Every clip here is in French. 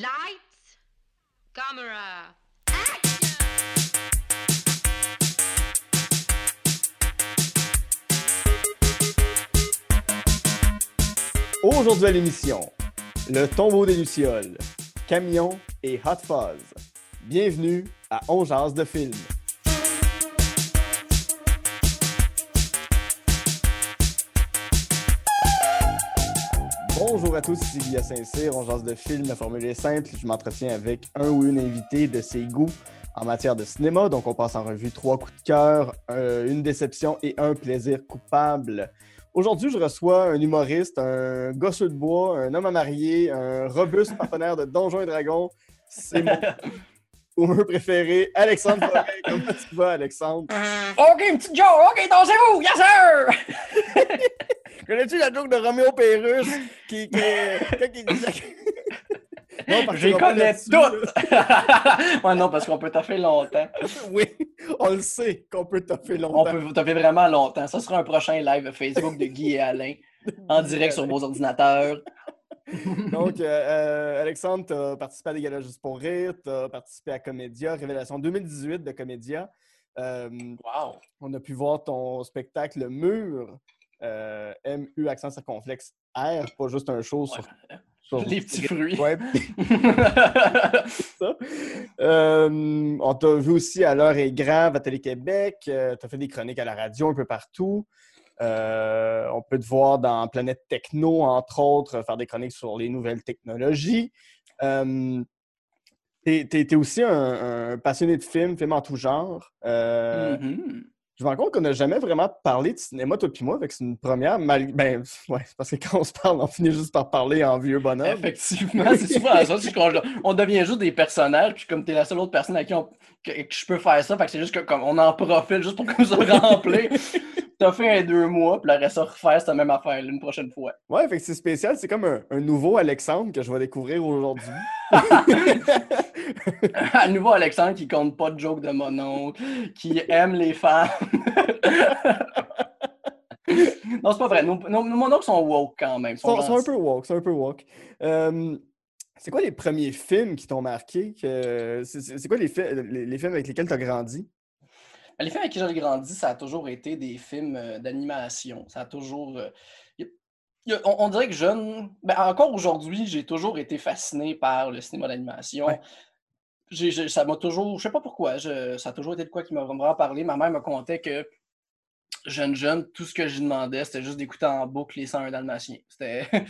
Lights, camera, Aujourd'hui à l'émission, le tombeau des Lucioles, Camion et Hot Fuzz. Bienvenue à On Jase de film. Bonjour à tous, ici Guillaume Saint-Cyr, On Jase de film, la formule est simple, je m'entretiens avec un ou une invitée de ses goûts en matière de cinéma, donc on passe en revue trois coups de cœur, euh, une déception et un plaisir coupable. Aujourd'hui, je reçois un humoriste, un gosseux de bois, un homme à marier, un robuste partenaire de Donjons et Dragons. C'est mon humeur préféré, Alexandre Forêt. Comment tu vas, Alexandre? OK, une petite joke. OK, dansez-vous. Yes, sir. Connais-tu la joke de Roméo Pérus qui, qui, quand il disait... Non, parce Je les connais toutes. ouais, non, parce qu'on peut taffer longtemps. Oui, on le sait qu'on peut toffer On longtemps. peut taffer vraiment longtemps. Ça sera un prochain live Facebook de Guy et Alain en direct sur vos ordinateurs. Donc, euh, euh, Alexandre, tu as participé à des galas juste pour rire, tu as participé à Comédia, Révélation 2018 de Comédia. Euh, Wow. on a pu voir ton spectacle Mur, euh, MU accent circonflexe R, pas juste un show sur. sur- Les petits fruits. Ouais, ça. Euh, on t'a vu aussi à l'heure est grave à Télé-Québec. tu as fait des chroniques à la radio un peu partout. Euh, on peut te voir dans Planète Techno, entre autres, faire des chroniques sur les nouvelles technologies. Euh, tu es, aussi un, un passionné de films, films en tout genre. Euh, Mhm. Je me rends compte qu'on n'a jamais vraiment parlé de cinéma, toi et moi, c'est une première. Ben, ouais, parce que quand on se parle, on finit juste par parler en vieux bonhomme. Effectivement, c'est souvent ça. qu'on on devient juste des personnages, puis comme t'es la seule autre personne à qui on- je peux faire ça, c'est juste que comme on en profite juste pour que ça remplir. T'as fait un deux mois, puis reste à refaire cette même affaire une prochaine fois. Ouais, fait que c'est spécial. C'est comme un, un nouveau Alexandre que je vais découvrir aujourd'hui. À nouveau, Alexandre qui compte pas de joke de mon oncle, qui aime les femmes. non, c'est pas vrai. Nos, nos, nos mononcles sont woke quand même. Ils sont un peu woke, sont un peu woke. Euh, c'est quoi les premiers films qui t'ont marqué? que- C'est quoi les, les, les films avec lesquels tu as grandi? Les films avec qui j'ai grandi, ça a toujours été des films euh, d'animation. Ça a toujours. euh, on, on dirait que jeune. ben, encore aujourd'hui, j'ai toujours été fasciné par le cinéma d'animation. Ouais. J'ai- j'ai- ça m'a toujours. Je sais pas pourquoi. je- ça a toujours été de quoi qui m'a vraiment parlé. Ma mère me contait que. Jeune, jeune, tout ce que je demandais, c'était juste d'écouter en boucle les 101 Dalmatiens. C'était. tu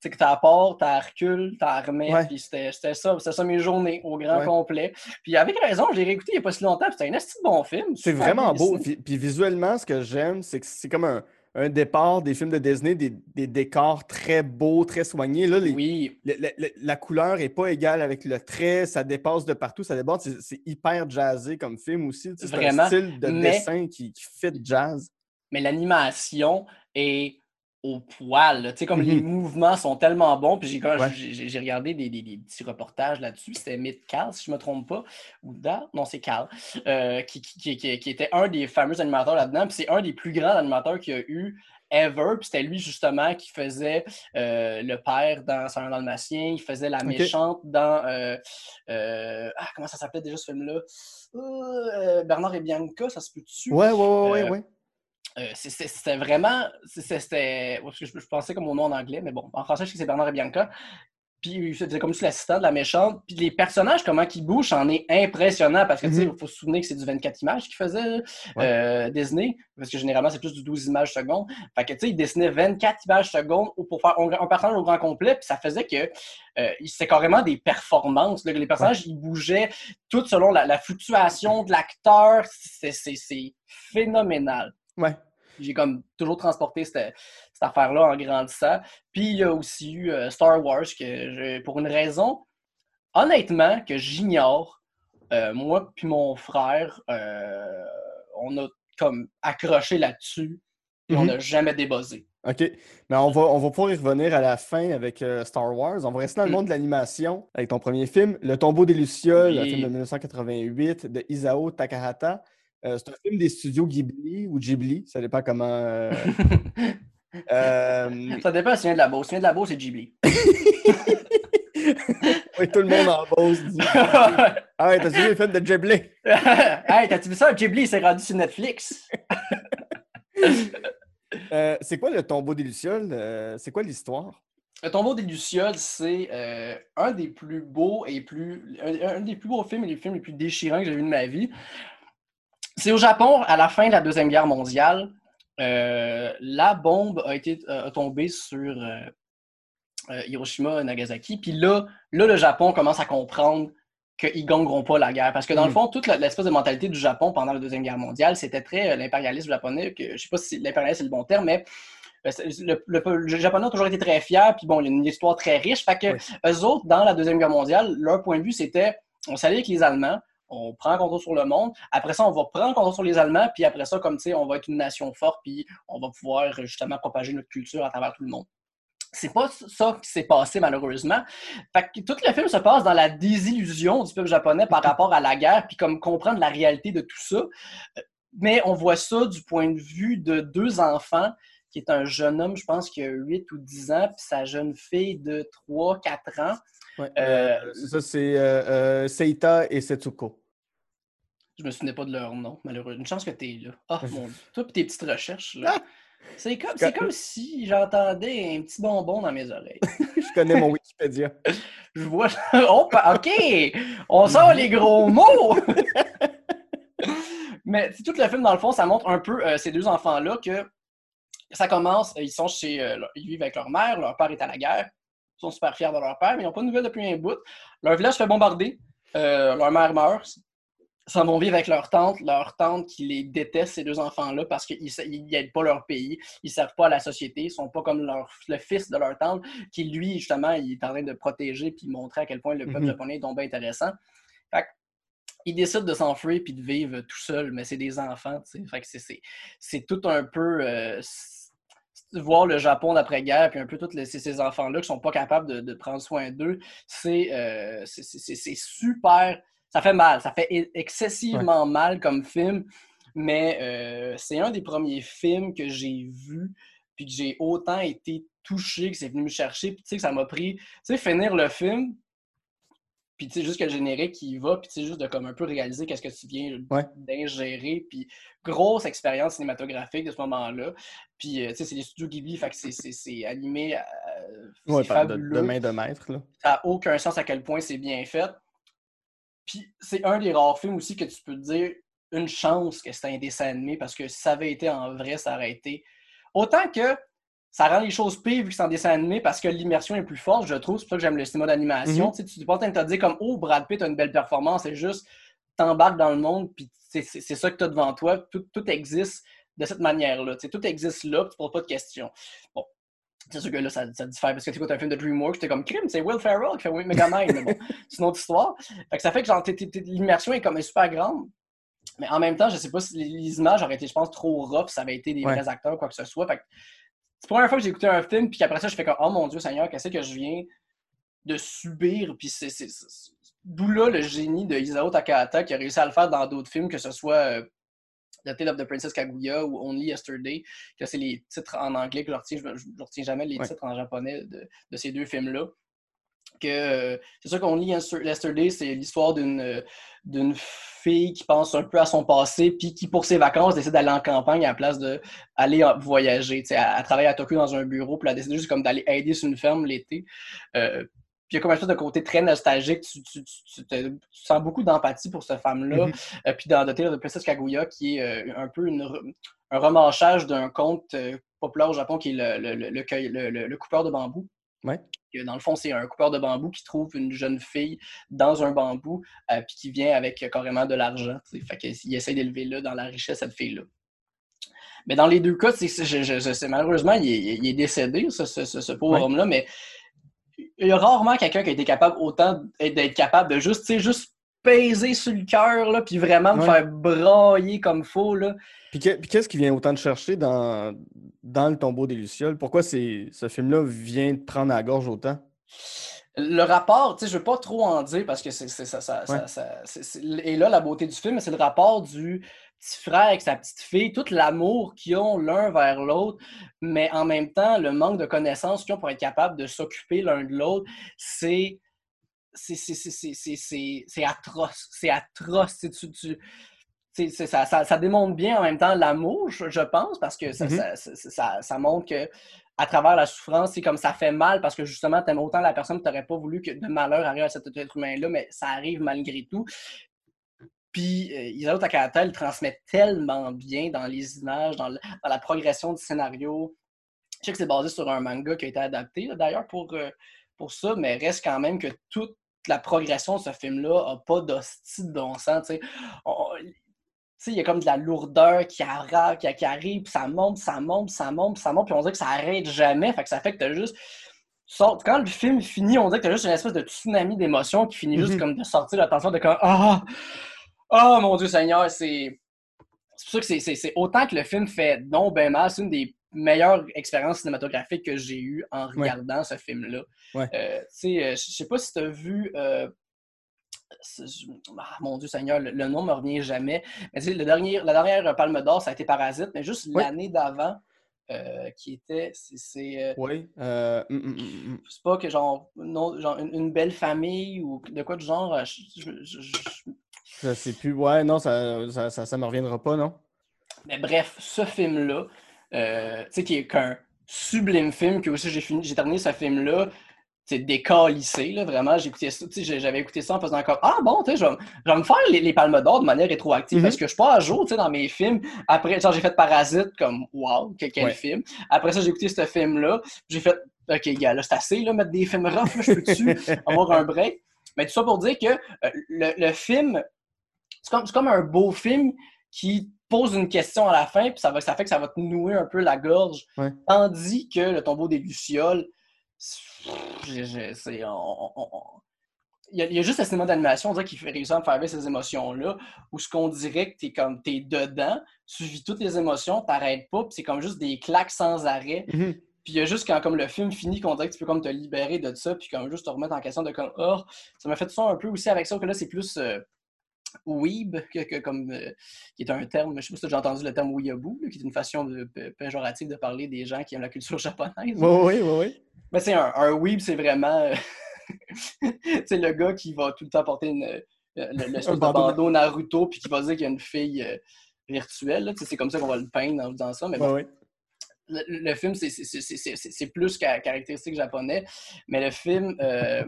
sais, que t'as Apport, t'as Hercule, t'as Hermès, Ouais. puis c'était c'était ça. C'était ça mes journées au grand Ouais. complet. Puis avec raison, je l'ai réécouté il n'y a pas si longtemps, puis c'était un de bon film. C'est vraiment beau. puis visuellement, ce que j'aime, c'est que c'est comme un, un départ des films de Disney, des, des décors très beaux, très soignés. Là, les- Oui, le- le- le- la couleur n'est pas égale avec le trait, ça dépasse de partout, ça déborde. C'est hyper jazzé comme film aussi. tu sais, C'est un style de mais- dessin qui, qui fit jazz. mais l'animation est au poil. Tu sais, comme les Mhm. mouvements sont tellement bons. Puis j'ai Ouais. regardé des, des- des petits reportages là-dessus. C'était Myth Cal, si je ne me trompe pas. Ou Da, non, c'est Cal, euh, qui, qui, qui- qui- qui était un des fameux animateurs là-dedans. Puis c'est un des plus grands animateurs qu'il y a eu ever. Puis c'était lui, justement, qui faisait euh, le père dans un Dalmatien. Il faisait la méchante dans. euh, ah, comment ça s'appelait déjà ce film-là? Bernard et Bianca, ça se peut dessus. Ouais, ouais, ouais, ouais. Ouais. Euh, c'était vraiment. C'était. parce que Je, je pensais comme mon nom en anglais, mais bon, en français, je sais que c'est Bernard et Bianca. Puis il faisait comme si l'assistant de la méchante. Puis les personnages, comment ils bougent, c'en est impressionnant parce que, tu sais, il faut se souvenir que c'est du 24 images qu'il faisait euh, Disney, parce que généralement, c'est plus du 12 images secondes. Fait que, tu sais, il dessinait 24 images secondes pour faire un, personnage au grand complet, puis ça faisait que euh, c'était carrément des performances. là, que les personnages, ils bougeaient tout selon la, la fluctuation de l'acteur. C'est phénoménal Ouais. j'ai comme toujours transporté cette, cette affaire-là en grandissant. Puis il y a aussi eu euh, Star Wars, que je- pour une raison, honnêtement, que j'ignore, euh, moi puis mon frère, euh, on a comme accroché là-dessus et on Mhm. n'a jamais débossé. OK. Mais on va, on va pouvoir y revenir à la fin avec euh, Star Wars. On va rester dans le Mm. monde de l'animation avec ton premier film, Le tombeau des Lucioles, Oui. film de 1988 de Isao Takahata. Euh, c'est un film des studios Ghibli ou Ghibli, ça dépend comment. euh, euh, Ça dépend si tu viens de la Beauce. Si tu viens de la Beauce, c'est Ghibli. oui, tout le monde en dit. Ah ouais, t'as-tu vu le film de Ghibli? hey, t'as-tu vu ça? Ghibli, s'est rendu sur Netflix. Euh, c'est quoi le tombeau des Lucioles? Euh, c'est quoi l'histoire? Le tombeau des Lucioles, c'est euh, un des plus beaux et plus. Un, un, des plus beaux films et les films les plus déchirants que j'ai vu de ma vie. C'est au Japon, à la fin de la Deuxième Guerre mondiale. la bombe a été a tombé sur Hiroshima et Nagasaki. Puis là, là, le Japon commence à comprendre qu'ils ne gagneront pas la guerre. Parce que dans le mm. fond, toute l'espèce de mentalité du Japon pendant la Deuxième Guerre mondiale, c'était très euh, l'impérialisme japonais, que, je ne sais pas si l'impérialisme c'est le bon terme, mais euh, le, le, Japonais a toujours été très fier, puis bon, il y a une histoire très riche. Fait que eux autres, dans la Deuxième Guerre mondiale, leur point de vue, c'était on s'allie avec les Allemands, on prend contrôle sur le monde. Après ça, on va prendre contrôle sur les Allemands, puis après ça, comme tu sais, on va être une nation forte, puis on va pouvoir justement propager notre culture à travers tout le monde. C'est pas ça qui s'est passé malheureusement. Fait que tout le film se passe dans la désillusion du peuple japonais par rapport à la guerre, puis comme comprendre la réalité de tout ça. Mais on voit ça du point de vue de deux enfants, qui est un jeune homme, je pense, qui a 8 ou 10 ans, puis sa jeune fille de 3, 4 ans. Ouais, euh, euh, ça, c'est euh, Seita et Setsuko. Je me souvenais pas de leur nom, malheureusement. Une chance que tu es là. Oh mon Dieu. Toi, tes petites recherches, là. Ah! C'est comme, comme si j'entendais un petit bonbon dans mes oreilles. je connais mon Wikipédia. je vois. Oh, OK! On sort les gros mots! Mais tout le film, dans le fond, ça montre un peu euh, ces deux enfants-là que ça commence, ils sont chez. Euh, ils vivent avec leur mère, leur père est à la guerre. Ils sont super fiers de leur père, mais ils n'ont pas de nouvelles depuis un bout. Leur village se fait bombarder. Euh, leur mère meurt s'en vont vivre avec leur tante, leur tante qui les déteste, ces deux enfants-là, parce qu'ils n'aident pas leur pays, ils ne servent pas à la société, ils ne sont pas comme leur, le fils de leur tante, qui lui, justement, il est en train de protéger puis montrer à quel point le peuple mhm. japonais est donc intéressant. Fait ils décident de s'enfuir puis de vivre tout seul, mais c'est des enfants, tu sais. c'est tout un peu... Euh, voir le Japon d'après-guerre, puis un peu tous ces, enfants-là qui sont pas capables de, prendre soin d'eux, c'est euh, super ça fait mal. Ça fait excessivement mal comme film. Mais euh, c'est un des premiers films que j'ai vu, puis que j'ai autant été touché, que c'est venu me chercher. Puis tu sais, que ça m'a pris. Tu sais, finir le film, puis tu sais, juste que le générique qui va, puis tu sais, juste de comme un peu réaliser qu'est-ce que tu viens d'ingérer, puis grosse expérience cinématographique de ce moment-là. Puis euh, tu sais, c'est les studios Ghibli, fait que c'est animé. Euh, ouais, fabuleux. De, main de maître, là. Ça n'a aucun sens à quel point c'est bien fait. Puis c'est un des rares films aussi que tu peux te dire une chance que c'était un dessin animé parce que si ça avait été en vrai, ça aurait été. Autant que ça rend les choses pires vu que c'est en dessin animé parce que l'immersion est plus forte, je trouve. C'est pour ça que j'aime le cinéma d'animation. Mm-hmm. Tu n'es pas en train de te dire comme Oh, Brad Pitt a une belle performance, c'est juste t'embarques dans le monde, puis c'est ça que tu as devant toi. Tout, existe de cette manière-là. Tout existe là, tu ne poses pas de questions. Bon, c'est sûr que là, ça, ça diffère parce que tu écoutes un film de DreamWorks, t'es comme crime, c'est Will Ferrell qui fait mais bon, c'est une autre histoire. Fait que ça fait que l'immersion est comme super grande. Mais en même temps, je sais pas si les images auraient été, je pense, trop rough, ça avait été des vrais acteurs, quoi que ce soit. Fait que c'est la première fois que j'ai écouté un film, puis après ça, je fais comme, oh mon Dieu Seigneur, qu'est-ce que je viens de subir? Puis c'est d'où là le génie de Isao Takahata qui a réussi à le faire dans d'autres films, que ce soit euh, The Tale of the Princess Kaguya ou Only Yesterday, que c'est les titres en anglais que je retiens, je ne retiens jamais les titres en japonais de, ces deux films-là. Que euh, c'est sûr qu'Only Yesterday, c'est l'histoire d'une d'une fille qui pense un peu à son passé, puis qui, pour ses vacances, décide d'aller en campagne à la place d'aller voyager. Elle, elle travaille à Tokyo dans un bureau, puis elle décide juste comme d'aller aider sur une ferme l'été. Euh, puis il y a comme un de côté très nostalgique. Tu, tu, tu, sens beaucoup d'empathie pour cette femme-là. Euh, puis dans The Tale of the Princess Kaguya, qui est euh, un peu une, un remanchage d'un conte euh, populaire au Japon qui est le, le, le, le coupeur de bambou. Ouais. Dans le fond, c'est un coupeur de bambou qui trouve une jeune fille dans un bambou, puis qui vient avec carrément de l'argent. Fait qu'il essaie d'élever là dans la richesse cette fille-là. Mais dans les deux cas, c'est, malheureusement, il est, il est décédé, ce, ce, ce pauvre homme-là, mais il y a rarement quelqu'un qui a été capable autant d'être capable de juste, juste peser sur le cœur, là, puis vraiment me faire brailler comme faux. Là. Puis, qu'est-ce qui vient autant de chercher dans, dans le tombeau des Lucioles? Pourquoi ce film-là vient de prendre à la gorge autant? Le rapport, tu sais, je veux pas trop en dire parce que c'est ça, ça, et là la beauté du film, c'est le rapport du petit frère avec sa petite fille, tout l'amour qu'ils ont l'un vers l'autre, mais en même temps, le manque de connaissances qu'ils ont pour être capables de s'occuper l'un de l'autre, c'est c'est atroce. C'est atroce. Tu, tu- tu- tu ça, ça, ça démontre bien en même temps l'amour, je, je pense, parce que ça, Mhm. ça, montre que à travers la souffrance, c'est comme ça fait mal parce que justement, t'aimes autant la personne que t'aurais pas voulu que de malheur arrive à cet être humain-là, mais ça arrive malgré tout. Puis euh, Isao Takahata, il transmet tellement bien dans les images, dans, le- dans la progression du scénario. Je sais que c'est basé sur un manga qui a été adapté d'ailleurs pour, euh, pour ça, mais reste quand même que toute la progression de ce film-là n'a pas d'hostie de bon sens. tu tu il y a comme de la lourdeur qui, arra- qui, qui arrive, puis ça monte, ça monte, ça monte, ça monte, puis on dirait que ça arrête jamais. Fait que ça fait que t'as juste. tu sors- Quand le film finit, on dirait que t'as juste une espèce de tsunami d'émotions qui finit juste Mhm. comme de sortir l'attention de comme Ah! Ah mon Dieu Seigneur, c'est. C'est pour ça que c'est autant que le film fait non ben mal, c'est une des meilleures expériences cinématographiques que j'ai eues en Ouais. regardant ce film-là. Ouais. Euh, tu sais, euh, je sais pas si tu as vu. euh, ah, mon Dieu Seigneur, le, le nom me revient jamais. Mais tu sais, le dernier, la dernière Palme d'Or, ça a été Parasite, mais juste l'année d'avant, euh, qui était. c'est- euh, Oui. Euh, hum, hum. c'est pas que genre, non, genre une, une belle famille ou de quoi de genre. euh, je- je- je- je- Je sais plus. Ouais, non, ça, ça, ça, ça me reviendra pas, non? Mais bref, ce film-là, euh, tu sais, qui est qu'un sublime film, que aussi j'ai fini, j'ai terminé ce film-là, c'est décalissé, là, vraiment. J'ai écouté ça, j'avais écouté ça en faisant comme Ah bon, tu sais, je vais, me- je vais me faire les, les palmes d'or de manière rétroactive Mhm. parce que je suis pas à jour, tu sais, dans mes films. Après, genre, j'ai fait Parasite, comme Wow, que- quel Ouais. film. Après ça, j'ai écouté ce film-là. J'ai fait OK, gars, là, c'est assez, là, mettre des films rough, là, je peux-tu avoir un break? Mais tout ça pour dire que euh, le, le film, c'est comme, c'est comme un beau film qui pose une question à la fin, puis ça, va, ça fait que ça va te nouer un peu la gorge. Ouais. Tandis que le tombeau des Lucioles, c'est- on- on- on- il y, a, il y a juste le cinéma d'animation, on dirait qu'il fait réussir à me faire vivre ces émotions-là, où ce qu'on dirait que t'es comme t'es dedans, tu vis toutes les émotions, t'arrêtes pas, puis c'est comme juste des claques sans arrêt. Mhm. Puis il y a juste quand comme le film finit qu'on dirait que tu peux comme te libérer de ça, puis comme juste te remettre en question de comme oh, ça m'a fait ça un peu aussi avec ça que là c'est plus euh, weeb que, que comme euh, qui est un terme, je sais pas si tu as déjà entendu le terme weeaboo, qui est une façon de, péjorative de parler des gens qui aiment la culture japonaise. Oui, oui, oui, oui. Mais c'est un, un weeb, c'est vraiment euh, c'est le gars qui va tout le temps porter une, euh, l'espèce de bandeau. Naruto puis qui va dire qu'il y a une fille virtuelle. C'est comme ça qu'on va le peindre en faisant ça. Mais bon, Ouais, ouais. le, le film, c'est- c'est- c'est c'est- c'est- c'est plus ca- caractéristique japonais, mais le film euh,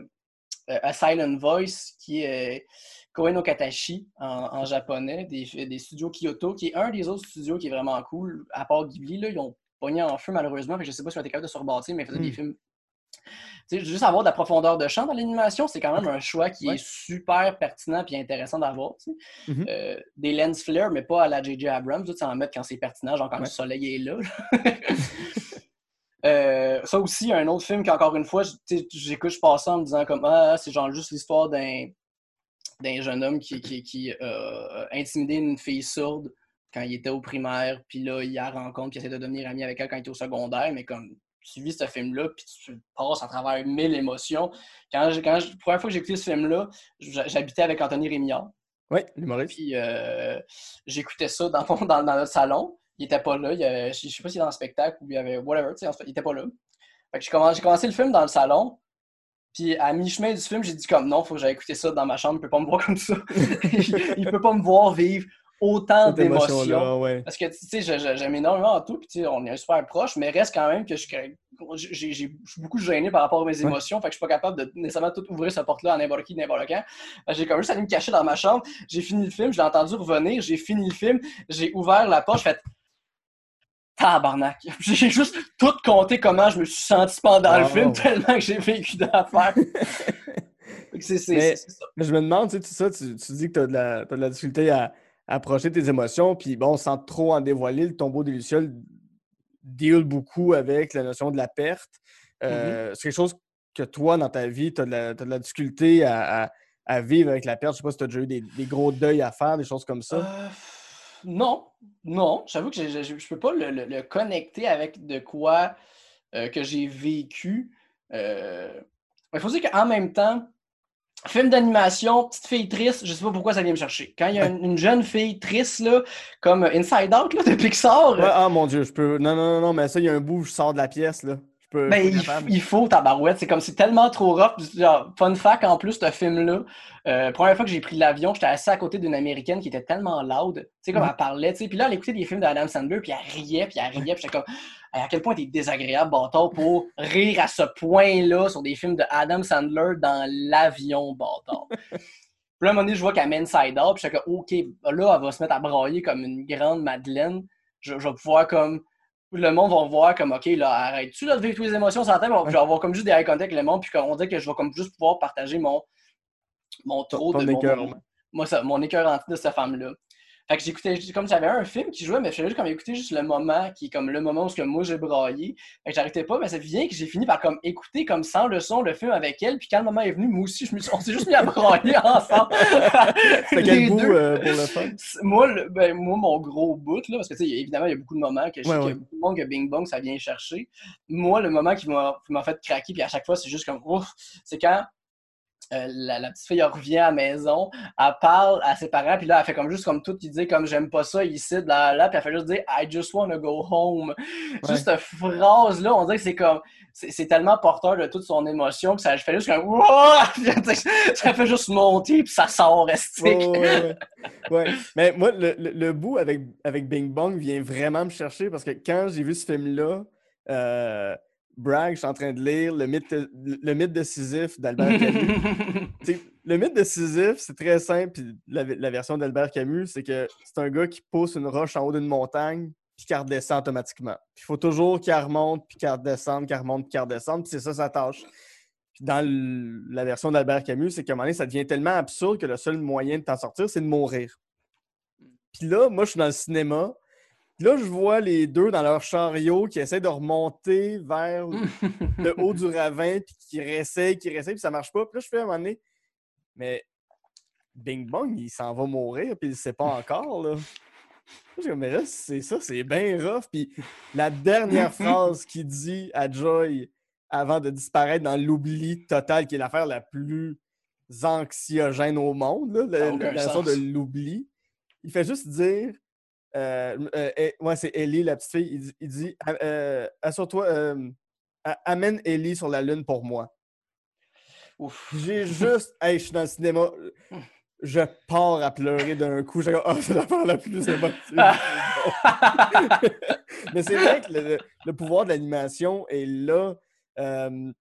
A Silent Voice, qui est euh, Koen no Katashi en, en japonais, des, des studios Kyoto, qui est un des autres studios qui est vraiment cool, à part Ghibli. Là, ils ont pogné en feu malheureusement, fait que je sais pas si on été capable de se rebâtir, mais ils faisaient des Mm. films. Juste avoir de la profondeur de champ dans l'animation, c'est quand même un choix qui Ouais. est super pertinent et intéressant d'avoir. Mhm. Euh, des lens flares, mais pas à la J.J. Abrams, tu en mettre quand c'est pertinent, genre quand le soleil est là. Euh, ça aussi, un autre film qu'encore une fois, je- j'écoute, je passe ça en me disant comme Ah, c'est genre juste l'histoire d'un d'un jeune homme qui, qui, qui euh, a intimidé une fille sourde quand il était au primaire, puis là, il la rencontre, puis il essaie de devenir ami avec elle quand il était au secondaire, mais comme tu vis ce film-là, puis tu passes à travers mille émotions. Quand, j'ai- quand la première fois que j'ai écouté ce film-là, j'habitais avec Anthony Rémillard, Oui, l'humoriste. puis euh, j'écoutais ça dans, mon- dans, dans notre salon. Il était pas là. Il avait- je sais pas s'il était dans le spectacle ou il y avait whatever. tu sais, il était pas là. Fait que j'ai commencé, le film dans le salon. Puis à mi-chemin du film, j'ai dit comme non, faut que j'aille écouter ça dans ma chambre. Il peut pas me voir comme ça. il, peut pas me voir vivre autant d'émotions. ouais. Parce que, tu sais, j'aime énormément en tout, puis tu sais, on est super proche, mais reste quand même que je, j'ai- j'ai- beaucoup gêné par rapport à mes émotions, fait que je suis pas capable de nécessairement tout ouvrir cette porte-là à n'importe qui, n'importe quand. J'ai comme juste allé me cacher dans ma chambre, j'ai fini le film, je l'ai entendu revenir, j'ai fini le film, j'ai ouvert la porte, fait tabarnak. J'ai juste tout compté comment je me suis senti pendant le film, tellement que j'ai vécu d'affaires. C'est ça. Je me demande, tu sais, tout ça, tu, tu dis que tu as, de la t'as de la difficulté à, à approcher tes émotions, puis bon, sans trop en dévoiler, le tombeau des Lucioles deal beaucoup avec la notion de la perte. Euh, C'est quelque chose que toi, dans ta vie, tu as, de la difficulté à, à- à vivre avec la perte. Je sais pas si tu as déjà eu des, des gros deuils à faire, des choses comme ça. Euh, non, non. J'avoue que je ne peux pas le, le- le connecter avec de quoi euh, que j'ai vécu. Euh, Il faut dire qu'en même temps, film d'animation, petite fille triste, je sais pas pourquoi ça vient me chercher. Quand il y a une, une jeune fille triste, là, comme Inside Out là, de Pixar, Ouais, ah mon Dieu, je peux. Non, non, non, non, mais ça, il y a un bout où je sors de la pièce, là. Je peux. Ben, il, faut tabarouette. C'est comme c'est tellement trop rough. Genre, fun fact en plus, ce film-là, euh, première fois que j'ai pris l'avion, j'étais assis à côté d'une américaine qui était tellement loud. Tu sais, comme Mhm. elle parlait. Puis là, elle écoutait des films d'Adam Sandler, puis elle riait, puis elle riait. Puis j'étais comme, à quel point t'es désagréable, bâtard, pour rire à ce point-là sur des films de Adam Sandler dans l'avion, bâtard. Puis là, à un moment donné, je vois qu'elle mène side out, puis j'étais comme, OK, là, elle va se mettre à brailler comme une grande Madeleine. Je, je vais pouvoir comme le monde va voir comme OK, là, arrête-tu de vivre toutes les émotions sur la tête, je vais avoir comme juste des eye contact avec le monde, puis on dirait que je vais comme juste pouvoir partager mon, mon trop de mon, ça, mon écœurant de cette femme-là. Fait que j'écoutais, comme j'avais un film qui jouait, mais je faisais juste comme écouter juste le moment qui est comme le moment où ce que moi j'ai braillé. Fait que j'arrêtais pas, mais ça vient que j'ai fini par comme écouter comme sans le son le film avec elle, puis quand le moment est venu, moi aussi, je me suis, on s'est juste mis à brailler ensemble. C'était quel bout euh, pour le fun? C'est- Moi, le- ben, moi, mon gros bout, là, parce que, tu sais, évidemment, il y a beaucoup de moments que je sais Ouais, beaucoup de monde que Bing Bong, ça vient chercher. Moi, le moment qui m'a qui m'a fait craquer, puis à chaque fois, c'est juste comme, ouf, c'est quand euh, la, la petite fille elle revient à la maison, elle parle à ses parents, puis là, elle fait comme juste comme tout, qui dit comme j'aime pas ça ici, là, là, puis elle fait juste dire I just wanna go home. Juste cette phrase-là, on dirait que c'est comme, c'est tellement porteur de toute son émotion que ça fait juste comme, ça fait juste monter, puis ça sort, ouais, ouais. Ouais. Mais moi, le, le- le bout avec, avec Bing Bong vient vraiment me chercher parce que quand j'ai vu ce film-là, euh, Bragg, je suis en train de lire le mythe, le mythe de Sisyphe d'Albert Camus. Le mythe de Sisyphe, c'est très simple. Puis la, la version d'Albert Camus, c'est que c'est un gars qui pousse une roche en haut d'une montagne puis qui redescend automatiquement. Puis il faut toujours qu'elle remonte, puis qu'elle redescende, qu'elle remonte, puis qu'elle redescende. Puis c'est ça sa tâche. Puis dans le- la version d'Albert Camus, c'est qu'à un moment donné, ça devient tellement absurde que le seul moyen de t'en sortir, c'est de mourir. Puis là, moi, je suis dans le cinéma. Puis là, je vois les deux dans leur chariot qui essaient de remonter vers le haut du ravin, puis qui réessayent, qui réessayent, puis ça marche pas. Puis là, je fais à un moment donné, mais Bing Bong, il s'en va mourir, puis il sait pas encore, là. Mais là, c'est ça, c'est bien rough. Puis la dernière phrase qu'il dit à Joy avant de disparaître dans l'oubli total, qui est l'affaire la plus anxiogène au monde, là, la, la de l'oubli, il fait juste dire ouais, c'est Ellie, la petite fille. Il dit, il dit Ah, euh, Assure-toi, euh, amène Ellie sur la lune pour moi. J'ai juste. Hey, je suis dans le cinéma. Je pars à pleurer d'un coup. J'ai comme, oh, c'est l'affaire la plus émotive. Mais c'est vrai que le, pouvoir de l'animation est là. Euh,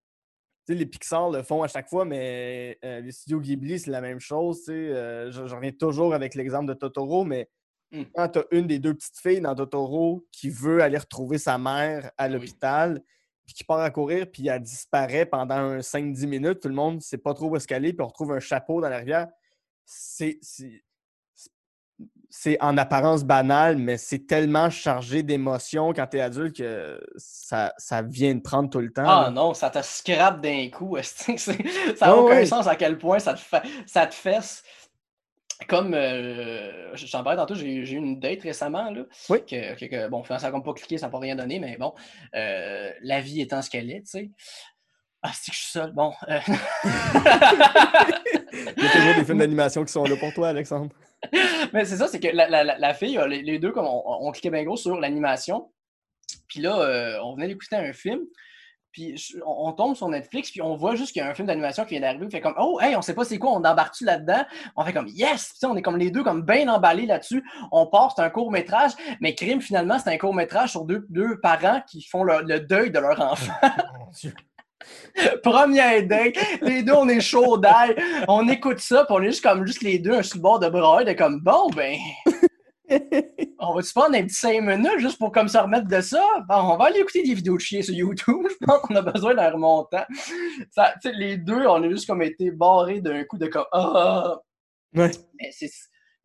les Pixar le font à chaque fois, mais euh, les studios Ghibli, c'est la même chose. Euh, je, je reviens toujours avec l'exemple de Totoro, mais Mm. quand tu as une des deux petites filles dans Totoro qui veut aller retrouver sa mère à Oui. l'hôpital, puis qui part à courir, puis elle disparaît pendant un 5-10 minutes, tout le monde ne sait pas trop où est-ce qu'elle est, puis on retrouve un chapeau dans la rivière. C'est. c'est- en apparence banal, mais c'est tellement chargé d'émotions quand tu es adulte que ça, ça vient de prendre tout le temps. Ah là. non, ça te scrape d'un coup. Ça n'a Ah aucun sens à quel point ça te, fait, ça te fesse. Comme euh, je t'en parlais tantôt, j'ai eu une date récemment. Là, Oui. que, que- que- bon, ça n'a pas cliqué, ça n'a pas rien donné, mais bon, euh, la vie étant ce qu'elle est, tu sais. Ah, c'est que je suis seul. Bon. euh, Il y a toujours des films d'animation qui sont là pour toi, Alexandre. Mais c'est ça, c'est que la, la- la- la fille, euh, les, deux, comme on, on cliquait bien gros sur l'animation. Puis là, on venait d'écouter un film. Puis je- on, on tombe sur Netflix, puis on voit juste qu'il y a un film d'animation qui vient d'arriver. On fait comme, oh, hey, on sait pas c'est quoi, on embarque-tu là-dedans? On fait comme, yes! Puis on est comme les deux, comme bien emballés là-dessus. On part, c'est un court-métrage, mais Crime, finalement, c'est un court-métrage sur deux, deux parents qui font le deuil de leur enfant. Mon Dieu. Première date, les deux, on est chaud d'ail. On écoute ça, puis on est juste comme juste les deux, un le bord de bras, de comme, bon, ben, on va-tu prendre un petit 5 minutes juste pour comme se remettre de ça? Bon, on va aller écouter des vidéos de chiens sur YouTube. Je pense qu'on a besoin d'un remontant. Ça, les deux, on a juste comme été barrés d'un coup de comme Ah! Ouais. Mais, c'est-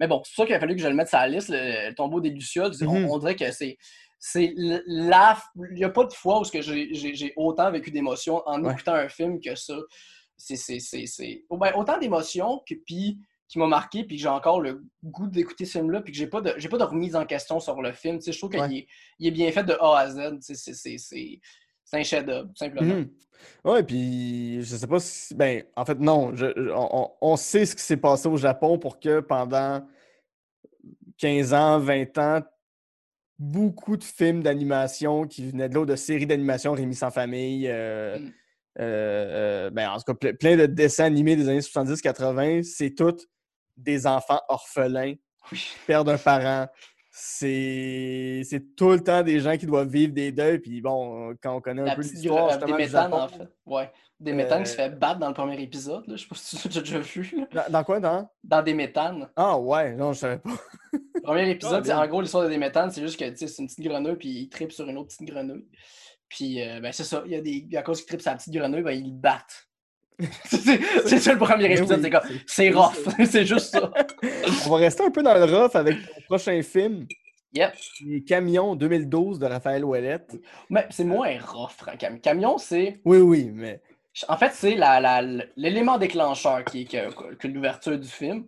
mais bon, c'est ça qu'il a fallu que je le mette sur la liste, le, le tombeau des Lucioles. On- Mhm. on, dirait que c'est. C'est la. Il n'y a pas de fois où j'ai autant vécu d'émotions en Ouais. écoutant un film que ça. C'est. c'est- c'est- c'est- ben, autant d'émotions que puis qui m'a marqué, puis que j'ai encore le goût d'écouter ce film-là, puis que j'ai pas de j'ai pas de remise en question sur le film. Tu sais, je trouve qu'il est, il est bien fait de A à Z. Tu sais, c'est- c'est- C'est c'est un chef-d'œuvre, tout simplement. Mhm. Ouais, puis je sais pas si. Ben, en fait, non. je- on, on- sait ce qui s'est passé au Japon pour que pendant 15 ans, 20 ans, beaucoup de films d'animation qui venaient de l'autre, de séries d'animation Rémi sans famille. euh, Mm. euh, euh, ben, en tout cas, ple- plein de dessins animés des années 70-80. C'est tous des enfants orphelins qui perdent un parent. C'est tout le temps des gens qui doivent vivre des deuils. Puis bon, quand on connaît un La peu l'histoire, gra- justement, des méthanes, en fait. Ouais. Des méthanes qui se Euh, fait battre dans le premier épisode. Là. Je sais pas si tu as déjà vu. Dans, dans quoi, dans? Dans des méthanes. Ah ouais, non, je savais pas. Le premier épisode, c'est- bien. en gros, l'histoire de des méthanes, c'est juste que c'est une petite grenouille, puis il tripe sur une autre petite grenouille. Puis, euh, ben, c'est ça. Il y a des... À cause qu'il tripe sur la petite grenouille, ben, ils battent. c'est ça le premier épisode. oui, c'est comme, c'est- rough. c'est juste ça. On va rester un peu dans le rough avec ton prochain film, Yep. qui est Camion 2012 de Raphaël Ouellette. Mais c'est moins rough, hein, Cam- Camion, c'est. Oui, oui, mais. En fait, c'est l'élément déclencheur qui est que, que l'ouverture du film.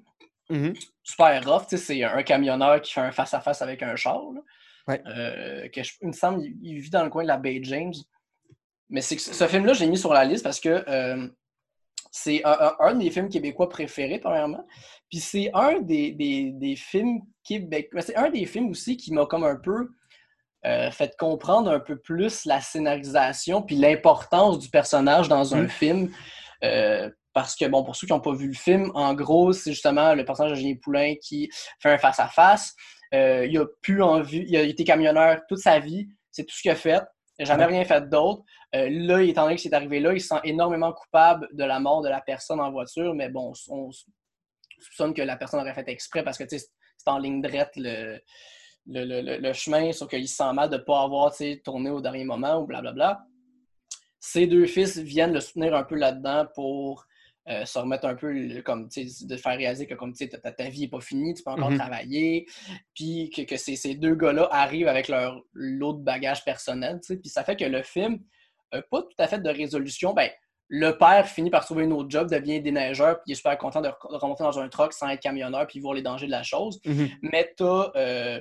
Mhm. Super rough, tu sais, c'est un camionneur qui fait un face-à-face avec un char. là. Ouais. Euh, que je- il me semble il, vit dans le coin de la baie James. Mais c'est que ce ce film-là, j'ai mis sur la liste parce que euh, c'est un, un- de mes films québécois préférés, premièrement. Puis c'est un des, des- des films québécois. C'est un des films aussi qui m'a comme un peu euh, fait comprendre un peu plus la scénarisation puis l'importance du personnage dans un Mhm. film. Euh, parce que, bon, pour ceux qui n'ont pas vu le film, en gros, c'est justement le personnage de Julien Poulain qui fait un face-à-face. Euh, il a plus envie, il a été camionneur toute sa vie, c'est tout ce qu'il a fait. Il n'a jamais rien fait d'autre. Euh, là, étant donné que c'est arrivé là, il se sent énormément coupable de la mort de la personne en voiture, mais bon, on soupçonne que la personne aurait fait exprès parce que c'est en ligne droite le, le, le- le- le chemin, sauf qu'il se sent mal de ne pas avoir tourné au dernier moment ou blablabla. Ses deux fils viennent le soutenir un peu là-dedans pour euh, se remettre un peu, comme, de faire réaliser que comme, tu sais, ta, ta vie n'est pas finie, tu peux encore Mhm. travailler, puis que, que ces, ces deux gars-là arrivent avec leur lot de bagages personnels, puis ça fait que le film n'a pas tout à fait de résolution. Ben, le père finit par trouver un autre job, devient déneigeur, puis il est super content de, re- de remonter dans un truck sans être camionneur, puis voir les dangers de la chose. Mhm. Mais t'as. Euh,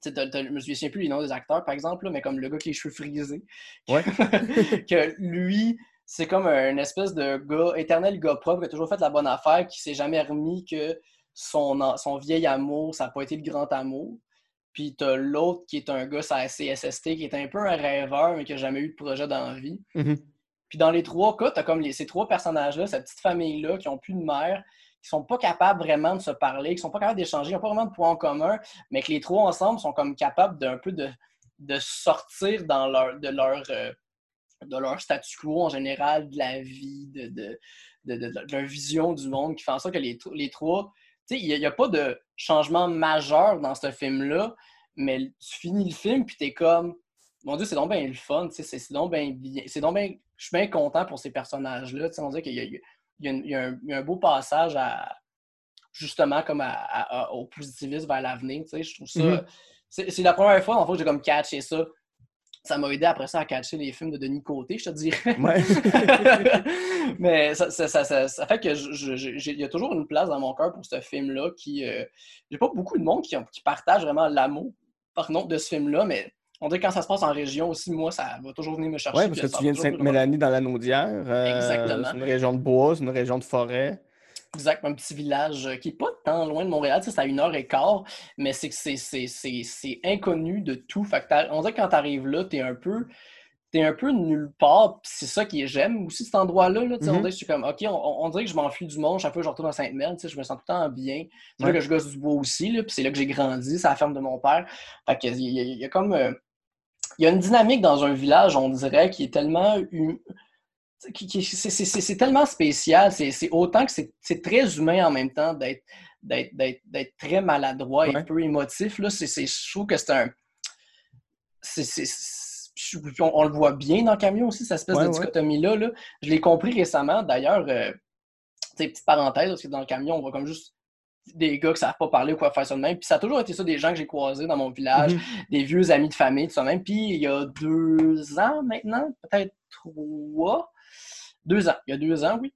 t'as- t'as- je me souviens plus les noms des acteurs, par exemple, là, mais comme le gars qui a les cheveux frisés. Ouais. que lui, c'est comme un espèce de gars, éternel gars propre, qui a toujours fait la bonne affaire, qui s'est jamais remis que son, son vieil amour, ça n'a pas été le grand amour. Puis t'as l'autre qui est un gars, ça a CSST, qui est un peu un rêveur, mais qui n'a jamais eu de projet dans la vie. Mhm. Puis dans les trois cas, tu as comme les- ces trois personnages-là, cette petite famille-là, qui n'ont plus de mère, qui sont pas capables vraiment de se parler, qui sont pas capables d'échanger, qui n'ont pas vraiment de points en commun, mais que les trois ensemble sont comme capables d'un peu de, de sortir dans leur, de, leur, euh, de leur statu quo en général, de la vie, de, de, de, de- de leur vision du monde, qui fait en sorte que les, les trois, tu sais, il n'y a, pas de changement majeur dans ce film-là, mais tu finis le film, puis tu es comme, mon Dieu, c'est donc bien le fun, tu sais, c'est donc bien bien. C'est donc bien. Je suis bien content pour ces personnages-là. tu sais, On dirait qu'il y y a y un, il y a un beau passage à justement comme à- au positivisme vers l'avenir. tu sais, Je trouve ça. Mhm. C'est c'est la première fois en fait, que j'ai comme catché ça. Ça m'a aidé après ça à catcher les films de Denis Côté, je te dirais. Ouais. Mais ça, ça, ça, ça- ça fait que il y a toujours une place dans mon cœur pour ce film-là qui. euh, j'ai pas beaucoup de monde qui, qui partage vraiment l'amour, pardon, de ce film-là, mais on dirait que quand ça se passe en région aussi, moi, ça va toujours venir me chercher. Ouais, parce que tu viens de Sainte-Mélanie dans la Naudière. euh, Exactement. C'est une région de bois, c'est une région de forêt. Exact, un petit village euh, qui n'est pas tant loin de Montréal, tu sais, c'est à une heure et quart, mais c'est que c'est- inconnu de tout. Fait que on dirait que quand tu arrives là, tu es un peu. T'es un peu nulle part, c'est ça qui j'aime aussi cet endroit-là. Là, On Mhm. dirait que je suis comme, OK, on, on dirait que je m'enfuis du monde chaque fois que je retourne à sais, je me sens tout le temps bien. C'est Ouais. là que je gosse du bois aussi, puis c'est là que j'ai grandi, c'est la ferme de mon père. Fait que il y, a- il y a comme. euh, il y a une dynamique dans un village, on dirait, qui est tellement hum- c'est- tellement spécial. C'est autant que c'est très humain en même temps d'être très maladroit et Ouais. peu émotif. Là. Je trouve que c'est un. on, on le voit bien dans Camion aussi, cette espèce Ouais, de dichotomie-là. là. Je l'ai compris récemment. D'ailleurs, euh, petite parenthèse, parce que dans le camion, on voit comme juste des gars qui savent pas parler ou quoi faire ça de même. Puis ça a toujours été ça des gens que j'ai croisés dans mon village Mhm. des vieux amis de famille, tout ça même. Puis il y a deux ans maintenant, peut-être trois, deux ans, il y a deux ans, oui.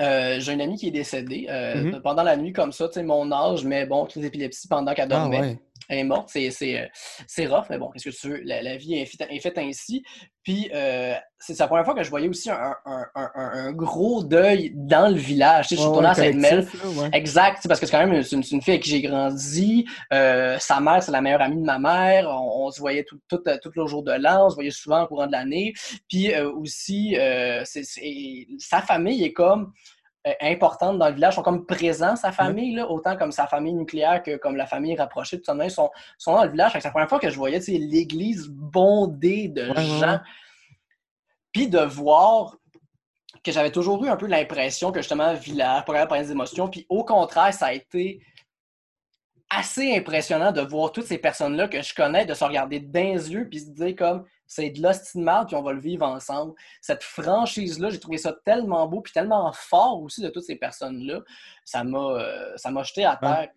Euh, j'ai un ami qui est décédé euh, Mhm. pendant la nuit comme ça, tu sais, mon âge, mais bon, crise d'épilepsie pendant qu'elle Ah dormait. ouais. Elle est morte. C'est, c'est, euh, c'est rough, mais bon, qu'est-ce que tu veux? La, la vie est faite, est faite ainsi. Puis, euh, c'est la première fois que je voyais aussi un, un, un, un gros deuil dans le village. Tu sais, je suis Ouais, tourné à Sainte-Mel. Exact, tu sais, parce que c'est quand même une, une fille avec qui j'ai grandi. Euh, sa mère, c'est la meilleure amie de ma mère. On, on se voyait tout, tout, tout le jour de l'an, on se voyait souvent au courant de l'année. Puis euh, aussi, sa famille est comme euh, importante dans le village, sont comme présents, sa famille, là, autant comme sa famille nucléaire que comme la famille rapprochée, tout ça, ils sont, sont dans le village. C'est la première fois que je voyais l'église bondée de Ouais, gens. ouais. Puis de voir que j'avais toujours eu un peu l'impression que justement, village, de parler des émotions. Puis au contraire, ça a été assez impressionnant de voir toutes ces personnes-là que je connais, de se regarder dans les yeux, puis se dire comme c'est de merde, puis on va le vivre ensemble. Cette franchise-là, j'ai trouvé ça tellement beau, puis tellement fort aussi de toutes ces personnes-là. Ça m'a euh, ça m'a jeté à terre.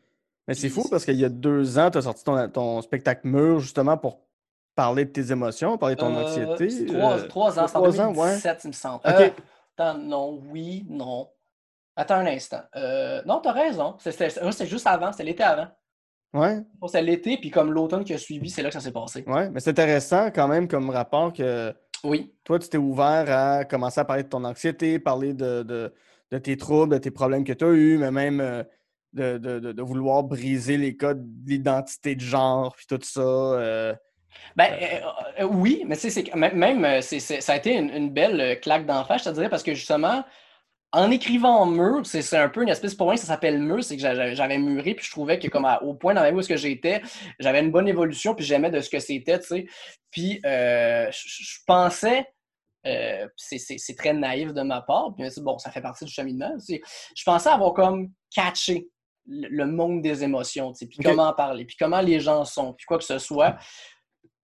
Mais c'est fou parce qu'il y a deux ans, tu as sorti ton, ton spectacle Mur justement pour parler de tes émotions, parler de ton Euh, anxiété. c'est trois, euh, trois ans, c'est en trois ans, 2017, il me semble. Attends, non, oui, non. Attends un instant. Non, t'as raison. C'est- juste avant, c'était l'été avant. Ouais, l'été, puis comme l'automne qui a suivi, c'est là que ça s'est passé. ouais. Mais c'est intéressant quand même comme rapport que Oui. toi, tu t'es ouvert à commencer à parler de ton anxiété, parler de, de, de tes troubles, de tes problèmes que tu as eus, mais même euh, de, de- vouloir briser les codes d'identité de genre, puis tout ça. euh, Ben euh, euh, oui, mais c'est même ça a été une, une belle claque d'en face, je te dirais, parce que justement, en écrivant mur, c'est un peu une espèce, pour moi, ça s'appelle mur, c'est que j'a- j'avais muré, puis je trouvais que comme à- au point dans ma vie où est-ce que j'étais, j'avais une bonne évolution, puis j'aimais de ce que c'était, tu sais. Puis euh, je pensais, euh, c'est- très naïf de ma part, puis bon, ça fait partie du cheminement, tu sais. je pensais avoir comme catché le, monde des émotions, tu sais, puis comment parler, puis comment les gens sont, puis quoi que ce soit.